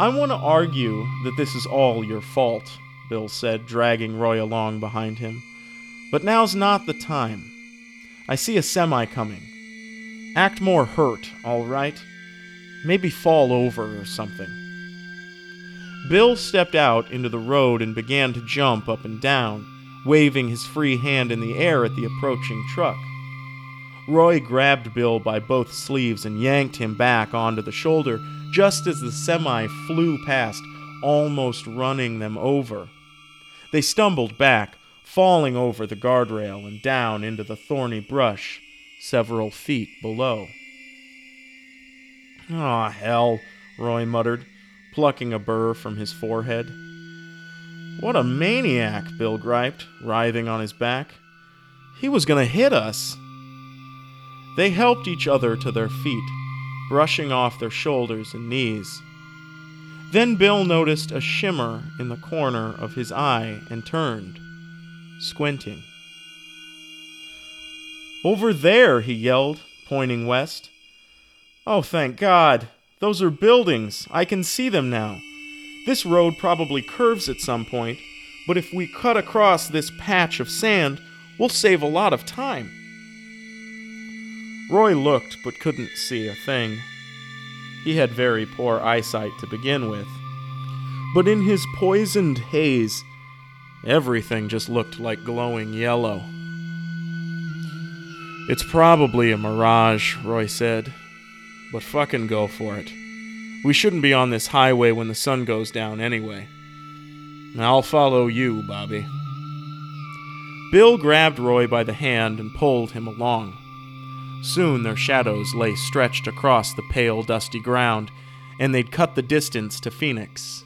I want to argue that this is all your fault, Bill said, dragging Roy along behind him. But now's not the time. I see a semi coming. Act more hurt, all right? Maybe fall over or something. Bill stepped out into the road and began to jump up and down, waving his free hand in the air at the approaching truck. Roy grabbed Bill by both sleeves and yanked him back onto the shoulder just as the semi flew past, almost running them over. They stumbled back, falling over the guardrail and down into the thorny brush several feet below. Ah, oh, hell, Roy muttered, plucking a burr from his forehead. What a maniac, Bill griped, writhing on his back. He was going to hit us. They helped each other to their feet, brushing off their shoulders and knees. Then Bill noticed a shimmer in the corner of his eye and turned, squinting. Over there, he yelled, pointing west. Oh, thank God! Those are buildings. I can see them now. This road probably curves at some point, but if we cut across this patch of sand, we'll save a lot of time. Roy looked but couldn't see a thing. He had very poor eyesight to begin with. But in his poisoned haze, everything just looked like glowing yellow. It's probably a mirage, Roy said, but fucking go for it. We shouldn't be on this highway when the sun goes down anyway. I'll follow you, Bobby. Bill grabbed Roy by the hand and pulled him along. Soon their shadows lay stretched across the pale, dusty ground, and they'd cut the distance to Phoenix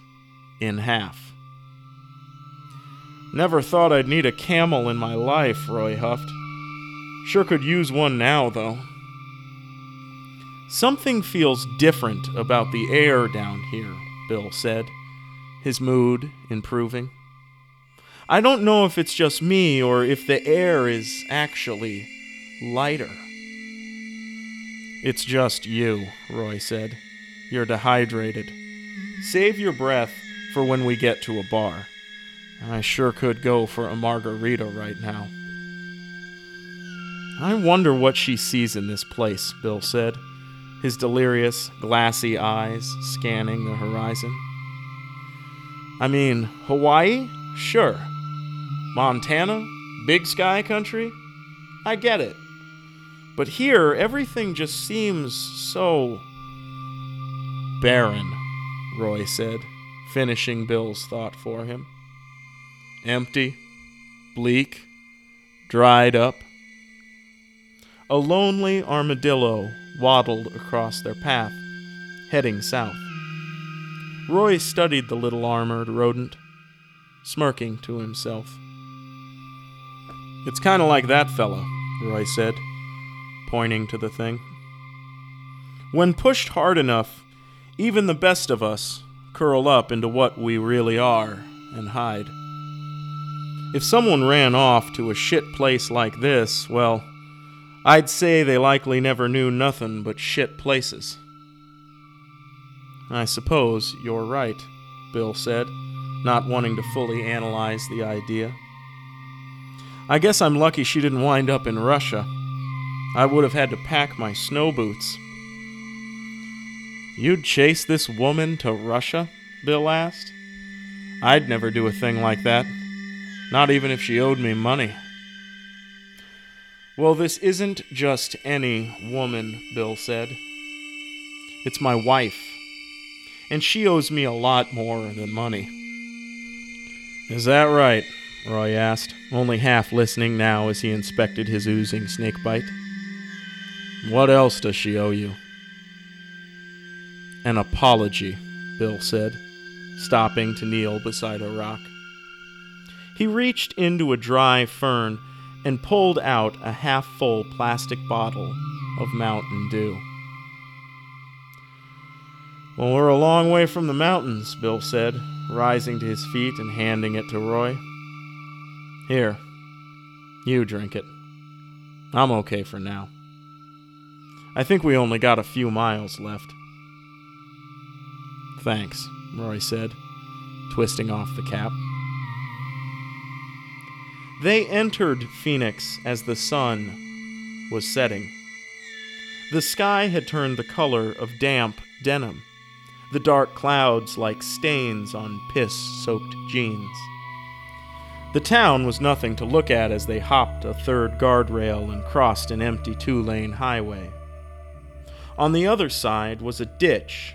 in half. Never thought I'd need a camel in my life, Roy huffed. Sure could use one now, though. Something feels different about the air down here, Bill said, his mood improving. I don't know if it's just me or if the air is actually lighter. It's just you, Roy said. You're dehydrated. Save your breath for when we get to a bar. I sure could go for a margarita right now. I wonder what she sees in this place, Bill said, his delirious, glassy eyes scanning the horizon. I mean, Hawaii? Sure. Montana? Big sky country? I get it. But here, everything just seems so. barren, Roy said, finishing Bill's thought for him. Empty, bleak, dried up. A lonely armadillo waddled across their path, heading south. Roy studied the little armored rodent, smirking to himself. It's kind of like that fellow, Roy said pointing to the thing. When pushed hard enough, even the best of us curl up into what we really are and hide. If someone ran off to a shit place like this, well, I'd say they likely never knew nothing but shit places. I suppose you're right, Bill said, not wanting to fully analyze the idea. I guess I'm lucky she didn't wind up in Russia. I would have had to pack my snow boots. You'd chase this woman to Russia? Bill asked. I'd never do a thing like that, not even if she owed me money. Well, this isn't just any woman, Bill said. It's my wife, and she owes me a lot more than money. Is that right? Roy asked, only half listening now as he inspected his oozing snakebite. What else does she owe you? An apology, Bill said, stopping to kneel beside a rock. He reached into a dry fern and pulled out a half full plastic bottle of Mountain Dew. Well, we're a long way from the mountains, Bill said, rising to his feet and handing it to Roy. Here, you drink it. I'm okay for now. I think we only got a few miles left. Thanks, Roy said, twisting off the cap. They entered Phoenix as the sun was setting. The sky had turned the color of damp denim, the dark clouds like stains on piss soaked jeans. The town was nothing to look at as they hopped a third guardrail and crossed an empty two lane highway. On the other side was a ditch,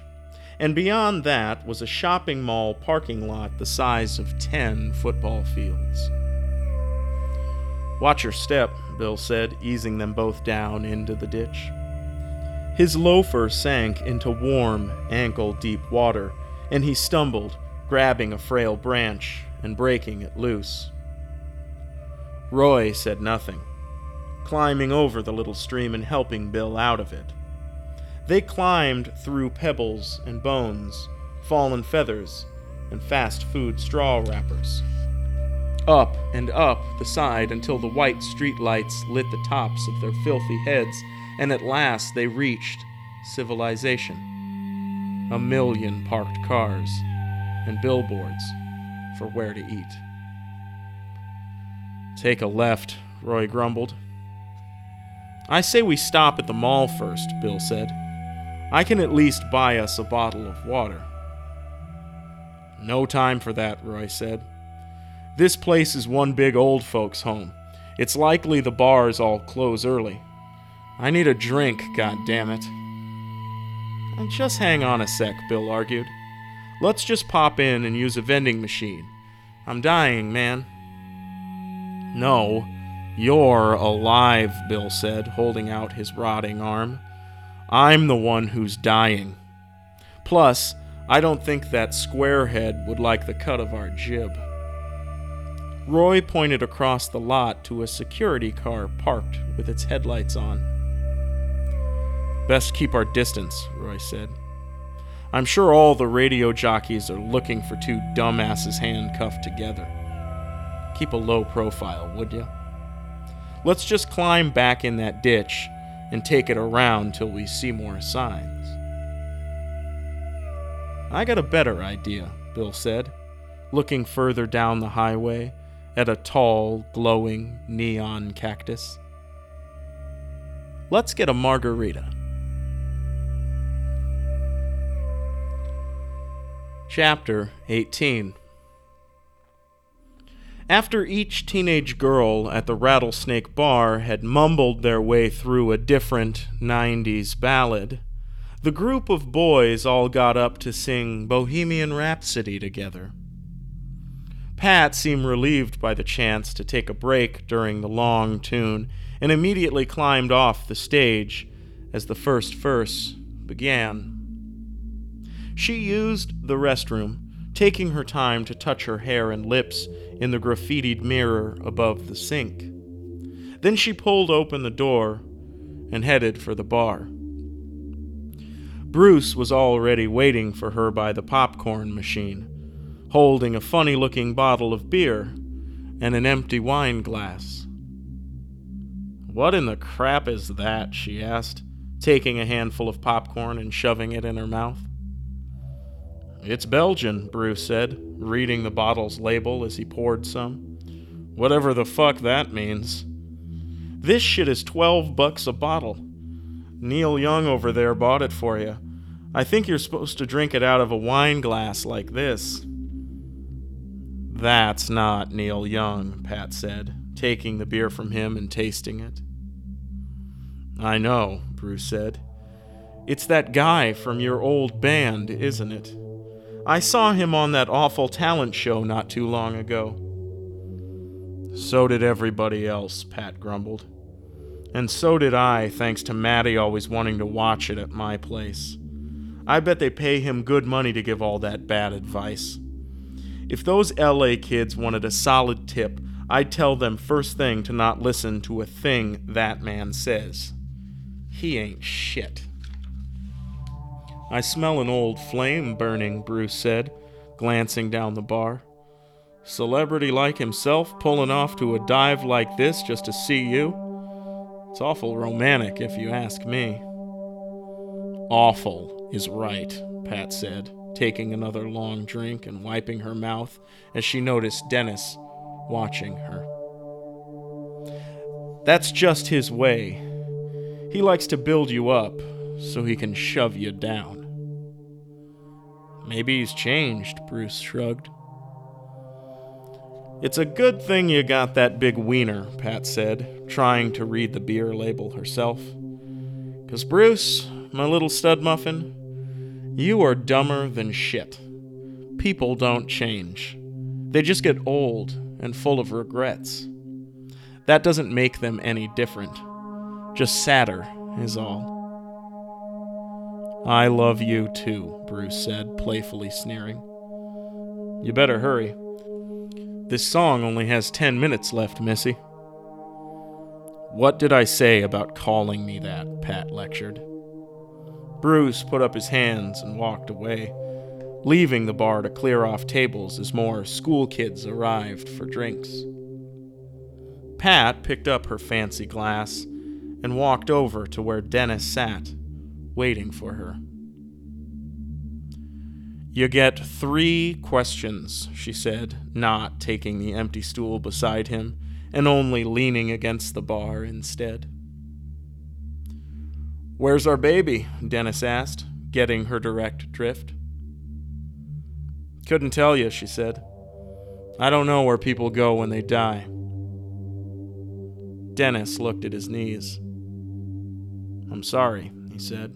and beyond that was a shopping mall parking lot the size of ten football fields. Watch your step, Bill said, easing them both down into the ditch. His loafer sank into warm, ankle deep water, and he stumbled, grabbing a frail branch and breaking it loose. Roy said nothing, climbing over the little stream and helping Bill out of it. They climbed through pebbles and bones, fallen feathers, and fast food straw wrappers. Up and up the side until the white streetlights lit the tops of their filthy heads, and at last they reached civilization. A million parked cars and billboards for where to eat. Take a left, Roy grumbled. I say we stop at the mall first, Bill said. I can at least buy us a bottle of water. No time for that, Roy said. This place is one big old folks' home. It's likely the bars all close early. I need a drink, God damn it. Just hang on a sec, Bill argued. Let's just pop in and use a vending machine. I'm dying, man. No, you're alive, Bill said, holding out his rotting arm. I'm the one who's dying. Plus, I don't think that squarehead would like the cut of our jib. Roy pointed across the lot to a security car parked with its headlights on. Best keep our distance, Roy said. I'm sure all the radio jockeys are looking for two dumbasses handcuffed together. Keep a low profile, would you? Let's just climb back in that ditch and take it around till we see more signs. I got a better idea, Bill said, looking further down the highway at a tall, glowing neon cactus. Let's get a margarita. Chapter 18 After each teenage girl at the Rattlesnake Bar had mumbled their way through a different 90s ballad, the group of boys all got up to sing Bohemian Rhapsody together. Pat seemed relieved by the chance to take a break during the long tune and immediately climbed off the stage as the first verse began. She used the restroom, taking her time to touch her hair and lips in the graffitied mirror above the sink. Then she pulled open the door and headed for the bar. Bruce was already waiting for her by the popcorn machine holding a funny looking bottle of beer and an empty wine glass. What in the crap is that? she asked, taking a handful of popcorn and shoving it in her mouth. It's Belgian, Bruce said, reading the bottle's label as he poured some. Whatever the fuck that means. This shit is 12 bucks a bottle. Neil Young over there bought it for you. I think you're supposed to drink it out of a wine glass like this. That's not Neil Young, Pat said, taking the beer from him and tasting it. I know, Bruce said. It's that guy from your old band, isn't it? I saw him on that awful talent show not too long ago. So did everybody else, Pat grumbled. And so did I, thanks to Maddie always wanting to watch it at my place. I bet they pay him good money to give all that bad advice. If those LA kids wanted a solid tip, I'd tell them first thing to not listen to a thing that man says. He ain't shit. I smell an old flame burning, Bruce said, glancing down the bar. Celebrity like himself pulling off to a dive like this just to see you? It's awful romantic, if you ask me. Awful is right, Pat said taking another long drink and wiping her mouth as she noticed Dennis watching her. That's just his way. He likes to build you up so he can shove you down. Maybe he's changed, Bruce shrugged. It's a good thing you got that big wiener, Pat said, trying to read the beer label herself. Because, Bruce, my little stud muffin, you are dumber than shit. People don't change, they just get old and full of regrets. That doesn't make them any different, just sadder, is all. I love you too, Bruce said, playfully sneering. You better hurry. This song only has ten minutes left, Missy. What did I say about calling me that? Pat lectured. Bruce put up his hands and walked away, leaving the bar to clear off tables as more school kids arrived for drinks. Pat picked up her fancy glass and walked over to where Dennis sat waiting for her. You get three questions, she said, not taking the empty stool beside him and only leaning against the bar instead. Where's our baby? Dennis asked, getting her direct drift. Couldn't tell you, she said. I don't know where people go when they die. Dennis looked at his knees. I'm sorry, he said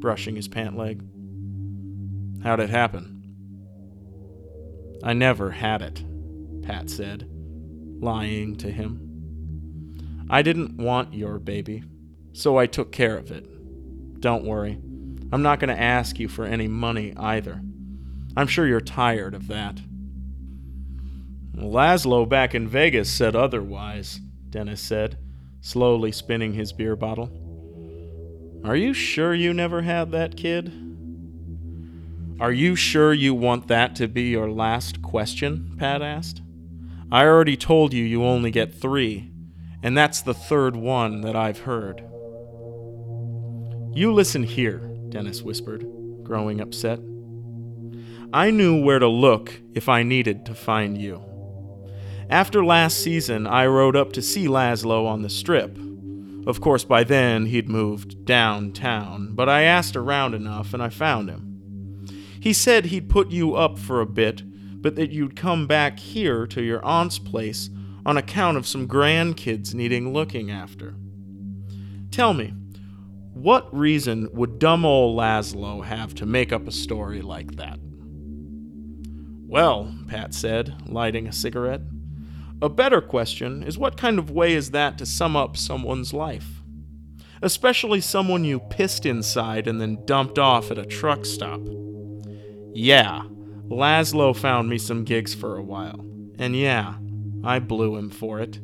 brushing his pant leg. How'd it happen? I never had it, Pat said, lying to him. I didn't want your baby, so I took care of it. Don't worry. I'm not going to ask you for any money either. I'm sure you're tired of that. Laszlo back in Vegas said otherwise, Dennis said, slowly spinning his beer bottle. Are you sure you never had that kid? Are you sure you want that to be your last question? Pat asked. I already told you you only get three, and that's the third one that I've heard. You listen here, Dennis whispered, growing upset. I knew where to look if I needed to find you. After last season, I rode up to see Laszlo on the strip of course, by then he'd moved downtown, but I asked around enough and I found him. He said he'd put you up for a bit, but that you'd come back here to your aunt's place on account of some grandkids needing looking after. Tell me, what reason would dumb old Laszlo have to make up a story like that? Well, Pat said, lighting a cigarette, a better question is what kind of way is that to sum up someone's life? Especially someone you pissed inside and then dumped off at a truck stop. Yeah, Laszlo found me some gigs for a while. And yeah, I blew him for it.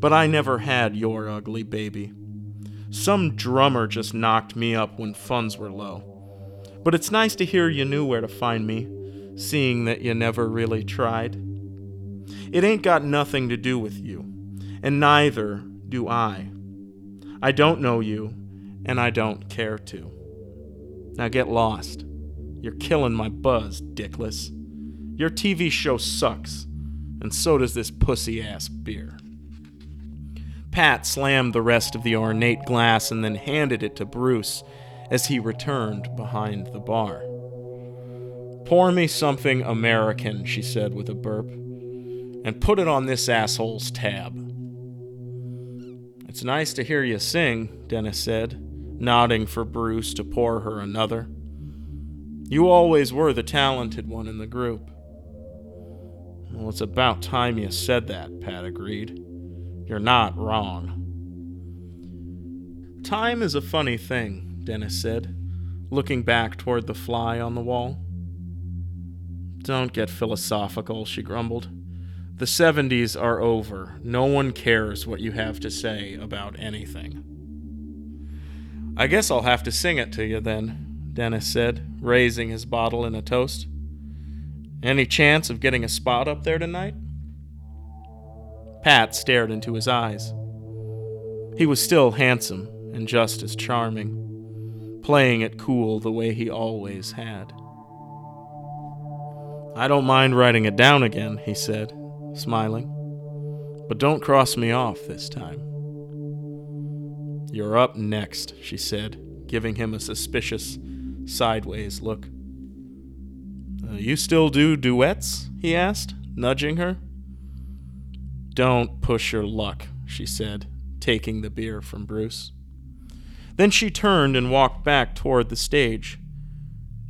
But I never had your ugly baby. Some drummer just knocked me up when funds were low. But it's nice to hear you knew where to find me, seeing that you never really tried. It ain't got nothing to do with you, and neither do I. I don't know you, and I don't care to. Now get lost. You're killing my buzz, dickless. Your TV show sucks, and so does this pussy ass beer. Pat slammed the rest of the ornate glass and then handed it to Bruce as he returned behind the bar. Pour me something American, she said with a burp and put it on this asshole's tab. It's nice to hear you sing, Dennis said, nodding for Bruce to pour her another. You always were the talented one in the group. Well, it's about time you said that, Pat agreed. You're not wrong. Time is a funny thing, Dennis said, looking back toward the fly on the wall. Don't get philosophical, she grumbled. The 70s are over. No one cares what you have to say about anything. I guess I'll have to sing it to you then, Dennis said, raising his bottle in a toast. Any chance of getting a spot up there tonight? Pat stared into his eyes. He was still handsome and just as charming, playing it cool the way he always had. I don't mind writing it down again, he said, smiling. But don't cross me off this time. You're up next, she said, giving him a suspicious, sideways look. Uh, you still do duets? he asked, nudging her. Don't push your luck, she said, taking the beer from Bruce. Then she turned and walked back toward the stage.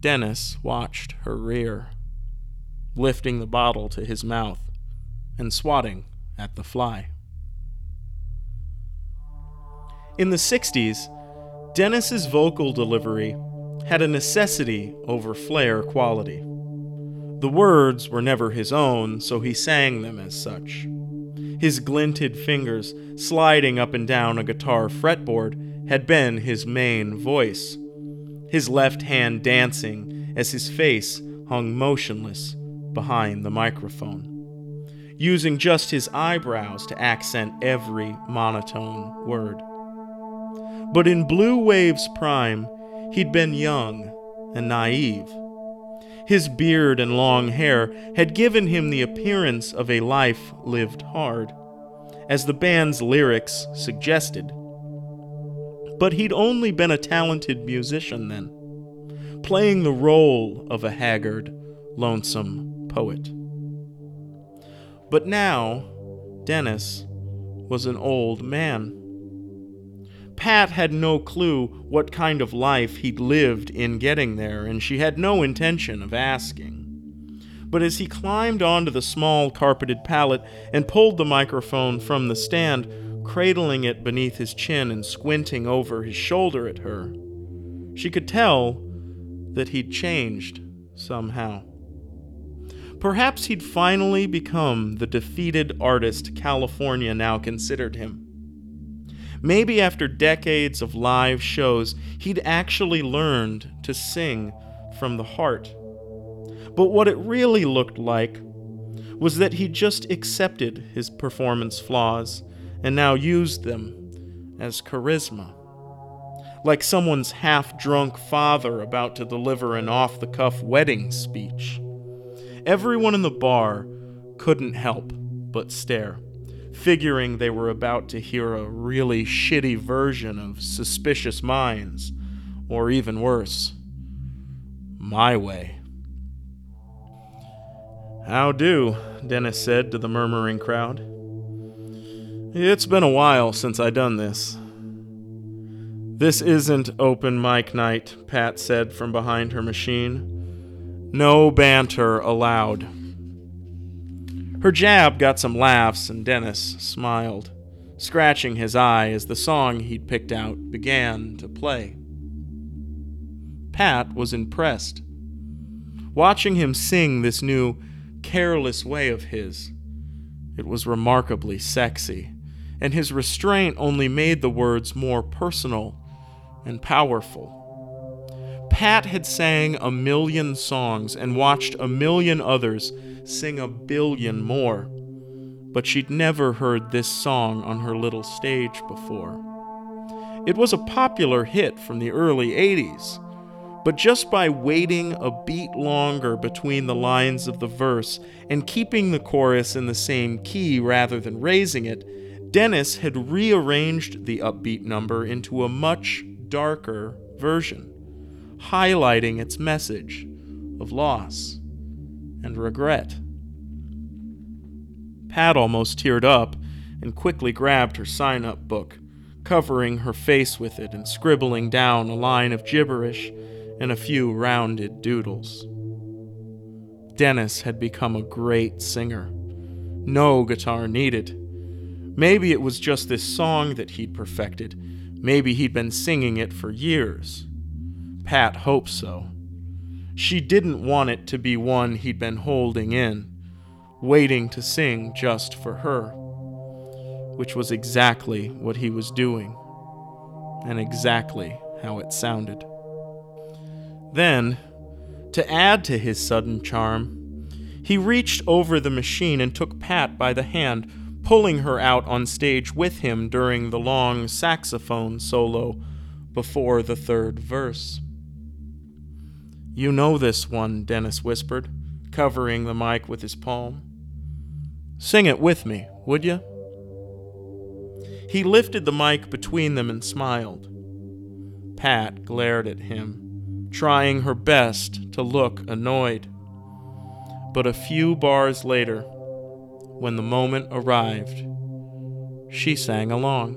Dennis watched her rear, lifting the bottle to his mouth and swatting at the fly. In the 60s, Dennis's vocal delivery had a necessity over flair quality. The words were never his own, so he sang them as such. His glinted fingers sliding up and down a guitar fretboard had been his main voice, his left hand dancing as his face hung motionless behind the microphone, using just his eyebrows to accent every monotone word. But in Blue Wave's prime, he'd been young and naive. His beard and long hair had given him the appearance of a life lived hard, as the band's lyrics suggested. But he'd only been a talented musician then, playing the role of a haggard, lonesome poet. But now, Dennis was an old man. Pat had no clue what kind of life he'd lived in getting there, and she had no intention of asking. But as he climbed onto the small carpeted pallet and pulled the microphone from the stand, cradling it beneath his chin and squinting over his shoulder at her, she could tell that he'd changed somehow. Perhaps he'd finally become the defeated artist California now considered him. Maybe after decades of live shows, he'd actually learned to sing from the heart. But what it really looked like was that he just accepted his performance flaws and now used them as charisma. Like someone's half drunk father about to deliver an off the cuff wedding speech. Everyone in the bar couldn't help but stare figuring they were about to hear a really shitty version of Suspicious Minds, or even worse, My Way. How do, Dennis said to the murmuring crowd. It's been a while since I done this. This isn't open mic night, Pat said from behind her machine. No banter allowed. Her jab got some laughs, and Dennis smiled, scratching his eye as the song he'd picked out began to play. Pat was impressed. Watching him sing this new, careless way of his, it was remarkably sexy, and his restraint only made the words more personal and powerful. Pat had sang a million songs and watched a million others sing a billion more, but she'd never heard this song on her little stage before. It was a popular hit from the early 80s, but just by waiting a beat longer between the lines of the verse and keeping the chorus in the same key rather than raising it, Dennis had rearranged the upbeat number into a much darker version, highlighting its message of loss and regret. Pat almost teared up and quickly grabbed her sign up book, covering her face with it and scribbling down a line of gibberish and a few rounded doodles. Dennis had become a great singer. No guitar needed. Maybe it was just this song that he'd perfected. Maybe he'd been singing it for years. Pat hoped so. She didn't want it to be one he'd been holding in, waiting to sing just for her, which was exactly what he was doing, and exactly how it sounded. Then, to add to his sudden charm, he reached over the machine and took Pat by the hand, pulling her out on stage with him during the long saxophone solo before the third verse. You know this one, Dennis whispered, covering the mic with his palm. Sing it with me, would you? He lifted the mic between them and smiled. Pat glared at him, trying her best to look annoyed. But a few bars later, when the moment arrived, she sang along.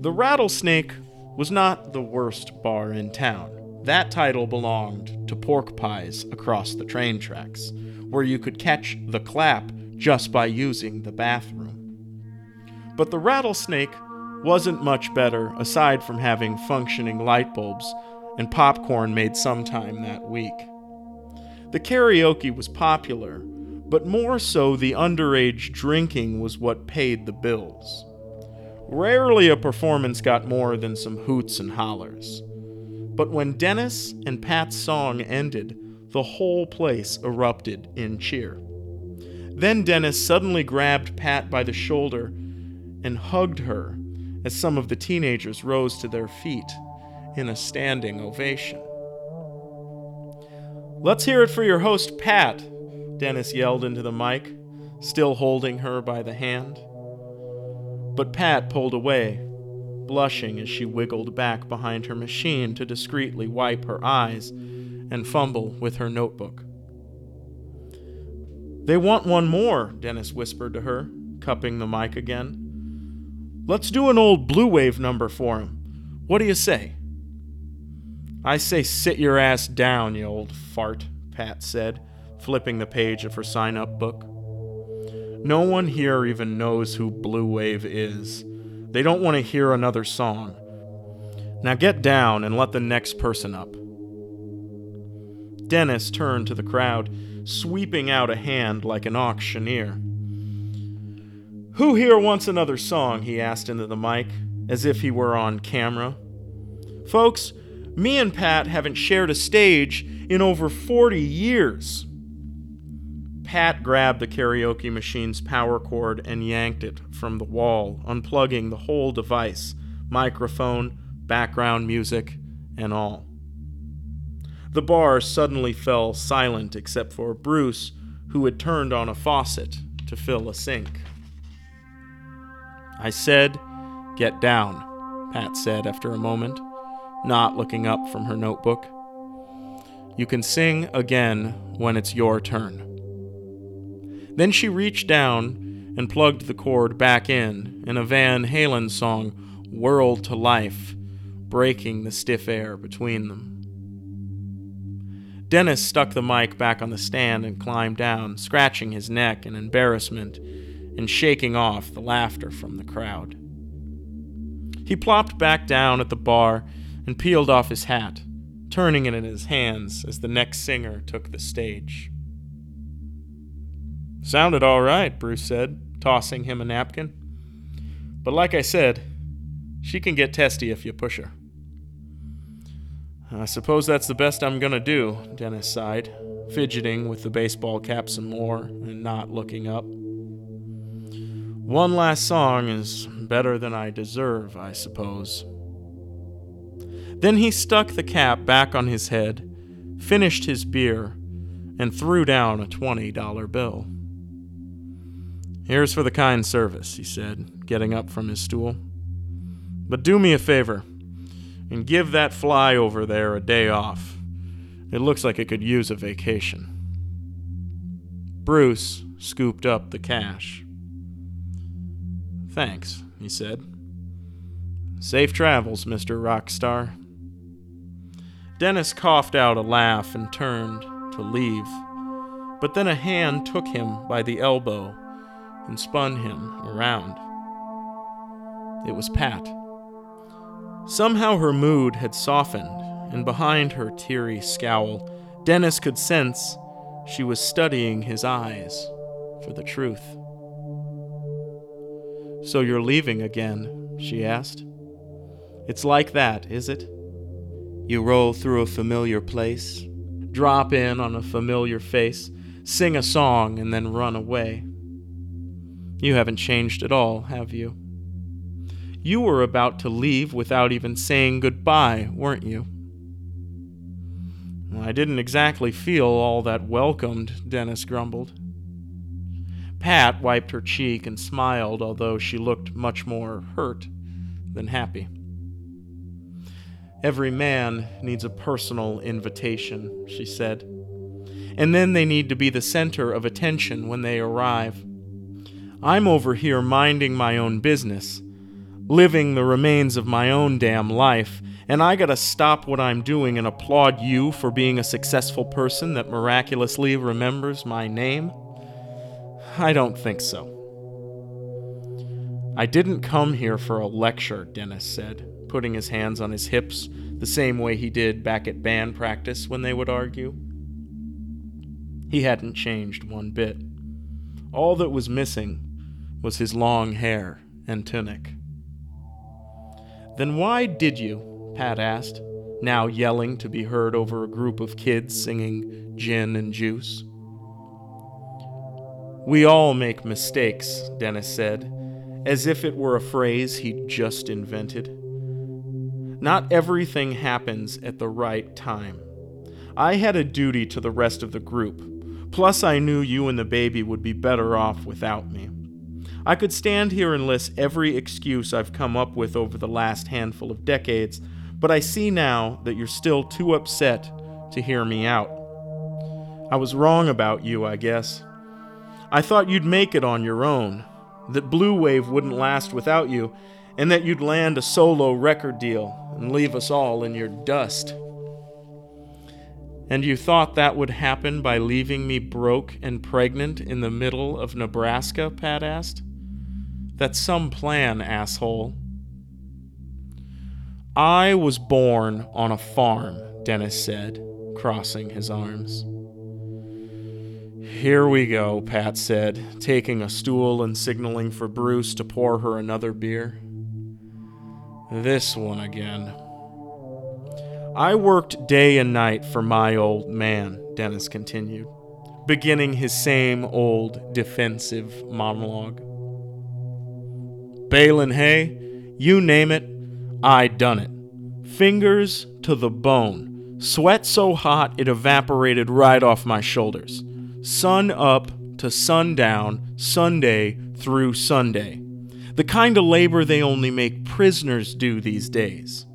The Rattlesnake was not the worst bar in town. That title belonged to Pork Pies across the train tracks, where you could catch the clap just by using the bathroom. But the Rattlesnake wasn't much better aside from having functioning light bulbs and popcorn made sometime that week. The karaoke was popular, but more so the underage drinking was what paid the bills. Rarely a performance got more than some hoots and hollers. But when Dennis and Pat's song ended, the whole place erupted in cheer. Then Dennis suddenly grabbed Pat by the shoulder and hugged her as some of the teenagers rose to their feet in a standing ovation. Let's hear it for your host, Pat, Dennis yelled into the mic, still holding her by the hand. But Pat pulled away, blushing as she wiggled back behind her machine to discreetly wipe her eyes and fumble with her notebook. They want one more, Dennis whispered to her, cupping the mic again. Let's do an old blue wave number for him. What do you say? I say sit your ass down, you old fart, Pat said, flipping the page of her sign up book. No one here even knows who Blue Wave is. They don't want to hear another song. Now get down and let the next person up. Dennis turned to the crowd, sweeping out a hand like an auctioneer. Who here wants another song? he asked into the mic, as if he were on camera. Folks, me and Pat haven't shared a stage in over 40 years. Pat grabbed the karaoke machine's power cord and yanked it from the wall, unplugging the whole device microphone, background music, and all. The bar suddenly fell silent except for Bruce, who had turned on a faucet to fill a sink. I said, Get down, Pat said after a moment, not looking up from her notebook. You can sing again when it's your turn. Then she reached down and plugged the cord back in, and a Van Halen song whirled to life, breaking the stiff air between them. Dennis stuck the mic back on the stand and climbed down, scratching his neck in embarrassment and shaking off the laughter from the crowd. He plopped back down at the bar and peeled off his hat, turning it in his hands as the next singer took the stage. Sounded all right, Bruce said, tossing him a napkin. But like I said, she can get testy if you push her. I suppose that's the best I'm gonna do, Dennis sighed, fidgeting with the baseball cap some more and not looking up. One last song is better than I deserve, I suppose. Then he stuck the cap back on his head, finished his beer, and threw down a $20 bill. Here's for the kind service, he said, getting up from his stool. But do me a favor and give that fly over there a day off. It looks like it could use a vacation. Bruce scooped up the cash. Thanks, he said. Safe travels, Mr. Rockstar. Dennis coughed out a laugh and turned to leave, but then a hand took him by the elbow and spun him around. It was Pat. Somehow her mood had softened, and behind her teary scowl, Dennis could sense she was studying his eyes for the truth. So you're leaving again? she asked. It's like that, is it? You roll through a familiar place, drop in on a familiar face, sing a song, and then run away. You haven't changed at all, have you? You were about to leave without even saying goodbye, weren't you? I didn't exactly feel all that welcomed, Dennis grumbled. Pat wiped her cheek and smiled, although she looked much more hurt than happy. Every man needs a personal invitation, she said. And then they need to be the center of attention when they arrive. I'm over here minding my own business, living the remains of my own damn life, and I gotta stop what I'm doing and applaud you for being a successful person that miraculously remembers my name? I don't think so. I didn't come here for a lecture, Dennis said, putting his hands on his hips the same way he did back at band practice when they would argue. He hadn't changed one bit. All that was missing was his long hair and tunic. Then why did you, Pat asked, now yelling to be heard over a group of kids singing gin and juice. We all make mistakes, Dennis said, as if it were a phrase he'd just invented. Not everything happens at the right time. I had a duty to the rest of the group, plus, I knew you and the baby would be better off without me. I could stand here and list every excuse I've come up with over the last handful of decades but I see now that you're still too upset to hear me out. I was wrong about you, I guess. I thought you'd make it on your own, that Blue Wave wouldn't last without you, and that you'd land a solo record deal and leave us all in your dust. And you thought that would happen by leaving me broke and pregnant in the middle of Nebraska? Pat asked. That's some plan, asshole. I was born on a farm, Dennis said, crossing his arms. Here we go, Pat said, taking a stool and signaling for Bruce to pour her another beer. This one again. I worked day and night for my old man, Dennis continued, beginning his same old defensive monologue. Balin hay, you name it, I done it. Fingers to the bone. Sweat so hot it evaporated right off my shoulders. Sun up to sundown, Sunday through Sunday. The kind of labor they only make prisoners do these days.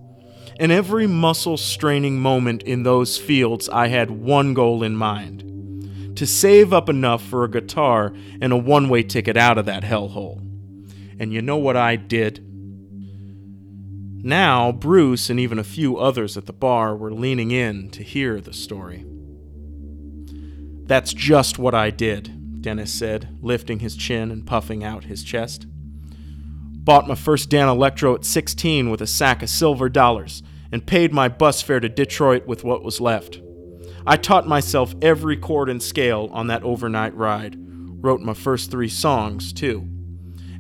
In every muscle straining moment in those fields, I had one goal in mind to save up enough for a guitar and a one way ticket out of that hellhole. And you know what I did? Now, Bruce and even a few others at the bar were leaning in to hear the story. That's just what I did, Dennis said, lifting his chin and puffing out his chest. Bought my first Danelectro at 16 with a sack of silver dollars and paid my bus fare to Detroit with what was left. I taught myself every chord and scale on that overnight ride, wrote my first three songs, too.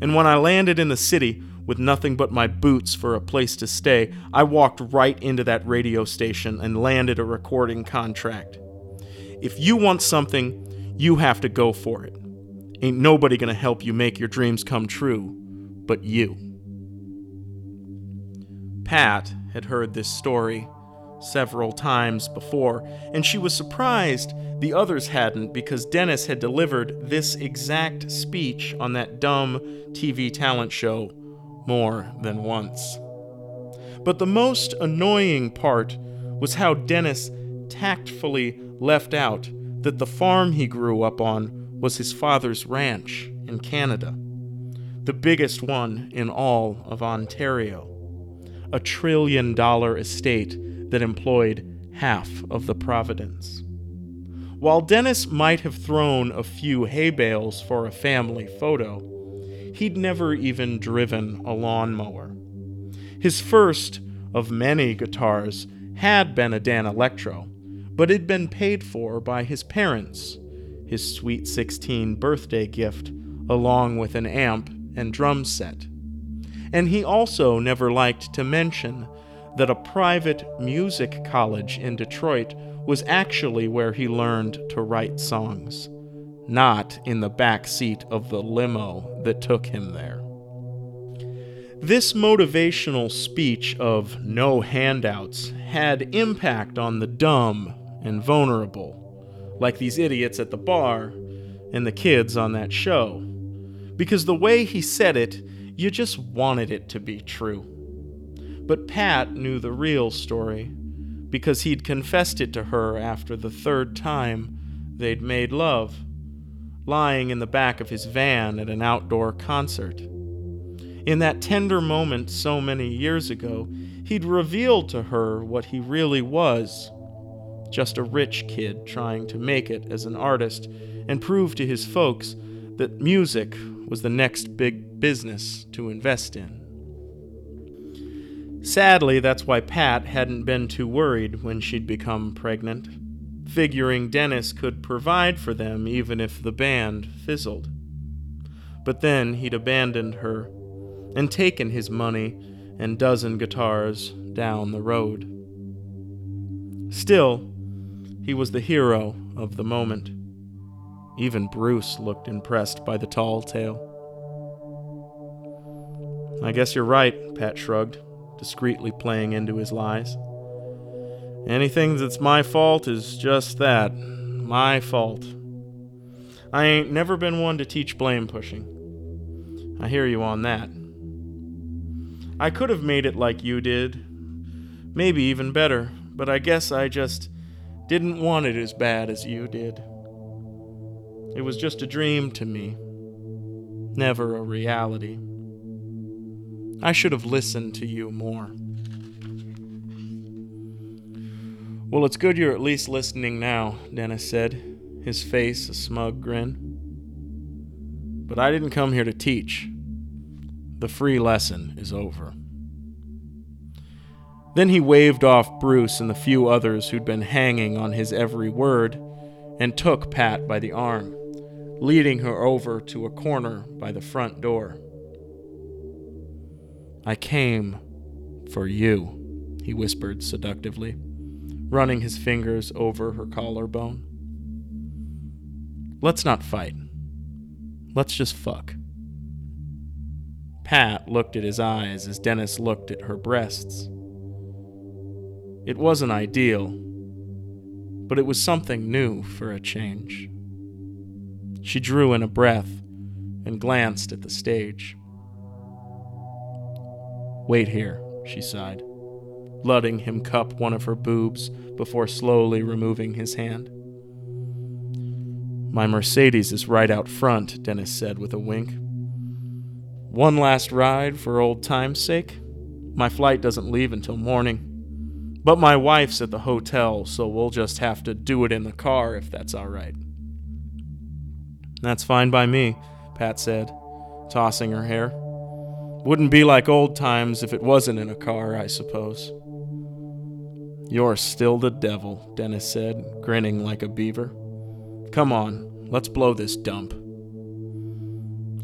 And when I landed in the city, with nothing but my boots for a place to stay, I walked right into that radio station and landed a recording contract. If you want something, you have to go for it. Ain't nobody gonna help you make your dreams come true but you. Pat had heard this story several times before, and she was surprised the others hadn't because Dennis had delivered this exact speech on that dumb TV talent show more than once. But the most annoying part was how Dennis tactfully left out that the farm he grew up on was his father's ranch in Canada, the biggest one in all of Ontario, a trillion dollar estate that employed half of the Providence. While Dennis might have thrown a few hay bales for a family photo, he'd never even driven a lawnmower. His first of many guitars had been a Danelectro, but it'd been paid for by his parents, his sweet 16 birthday gift, along with an amp and drum set. And he also never liked to mention that a private music college in Detroit was actually where he learned to write songs not in the back seat of the limo that took him there. This motivational speech of no handouts had impact on the dumb and vulnerable, like these idiots at the bar, and the kids on that show. Because the way he said it, you just wanted it to be true. But Pat knew the real story, because he'd confessed it to her after the third time they'd made love, lying in the back of his van at an outdoor concert. In that tender moment so many years ago, he'd revealed to her what he really was just a rich kid trying to make it as an artist and prove to his folks that music was the next big business to invest in. Sadly, that's why Pat hadn't been too worried when she'd become pregnant, figuring Dennis could provide for them even if the band fizzled. But then he'd abandoned her and taken his money and dozen guitars down the road. Still, he was the hero of the moment. Even Bruce looked impressed by the tall tale. I guess you're right, Pat shrugged, discreetly playing into his lies. Anything that's my fault is just that my fault. I ain't never been one to teach blame pushing. I hear you on that. I could have made it like you did, maybe even better, but I guess I just didn't want it as bad as you did. It was just a dream to me, never a reality. I should have listened to you more. Well, it's good you're at least listening now, Dennis said, his face a smug grin. But I didn't come here to teach. The free lesson is over. Then he waved off Bruce and the few others who'd been hanging on his every word and took Pat by the arm, leading her over to a corner by the front door. I came for you, he whispered seductively, running his fingers over her collarbone. Let's not fight. Let's just fuck. Pat looked at his eyes as Dennis looked at her breasts. It wasn't ideal, but it was something new for a change. She drew in a breath and glanced at the stage. Wait here, she sighed, letting him cup one of her boobs before slowly removing his hand. My Mercedes is right out front, Dennis said with a wink. One last ride for old time's sake? My flight doesn't leave until morning. But my wife's at the hotel, so we'll just have to do it in the car if that's all right. That's fine by me, Pat said, tossing her hair. Wouldn't be like old times if it wasn't in a car, I suppose. You're still the devil, Dennis said, grinning like a beaver. Come on, let's blow this dump.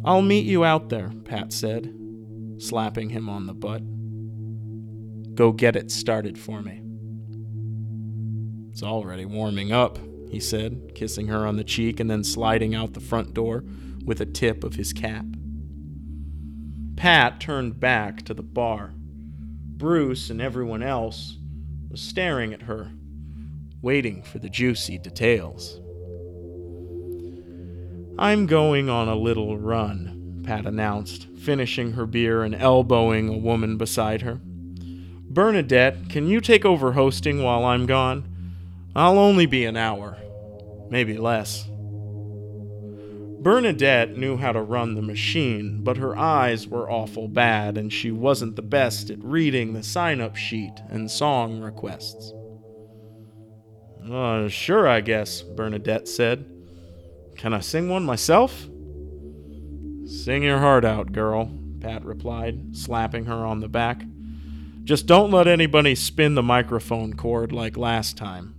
I'll meet you out there, Pat said, slapping him on the butt. Go get it started for me. It's already warming up, he said, kissing her on the cheek and then sliding out the front door with a tip of his cap. Pat turned back to the bar. Bruce and everyone else was staring at her, waiting for the juicy details. I'm going on a little run, Pat announced, finishing her beer and elbowing a woman beside her. Bernadette, can you take over hosting while I'm gone? I'll only be an hour, maybe less. Bernadette knew how to run the machine, but her eyes were awful bad, and she wasn't the best at reading the sign up sheet and song requests. Uh, sure, I guess, Bernadette said. Can I sing one myself? Sing your heart out, girl, Pat replied, slapping her on the back. Just don't let anybody spin the microphone cord like last time.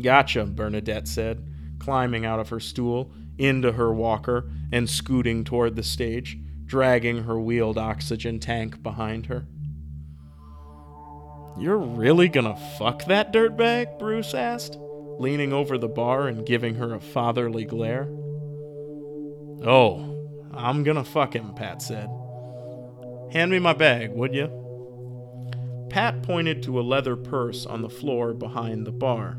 Gotcha, Bernadette said, climbing out of her stool into her walker and scooting toward the stage, dragging her wheeled oxygen tank behind her. You're really gonna fuck that dirtbag? Bruce asked, leaning over the bar and giving her a fatherly glare. Oh, I'm gonna fuck him, Pat said. Hand me my bag, would you? Pat pointed to a leather purse on the floor behind the bar,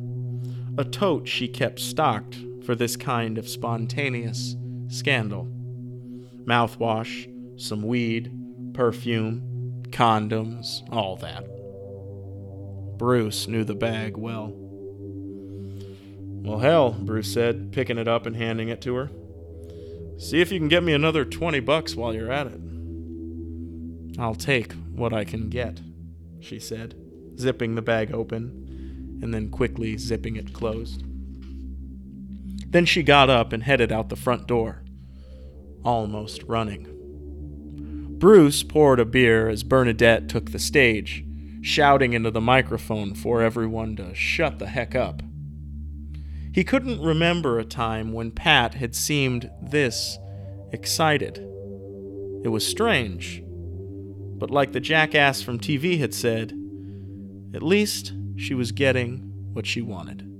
a tote she kept stocked for this kind of spontaneous scandal. Mouthwash, some weed, perfume, condoms, all that. Bruce knew the bag well. Well, hell, Bruce said, picking it up and handing it to her. See if you can get me another 20 bucks while you're at it. I'll take what I can get, she said, zipping the bag open and then quickly zipping it closed. Then she got up and headed out the front door, almost running. Bruce poured a beer as Bernadette took the stage, shouting into the microphone for everyone to shut the heck up. He couldn't remember a time when Pat had seemed this excited. It was strange, but like the jackass from TV had said, at least she was getting what she wanted.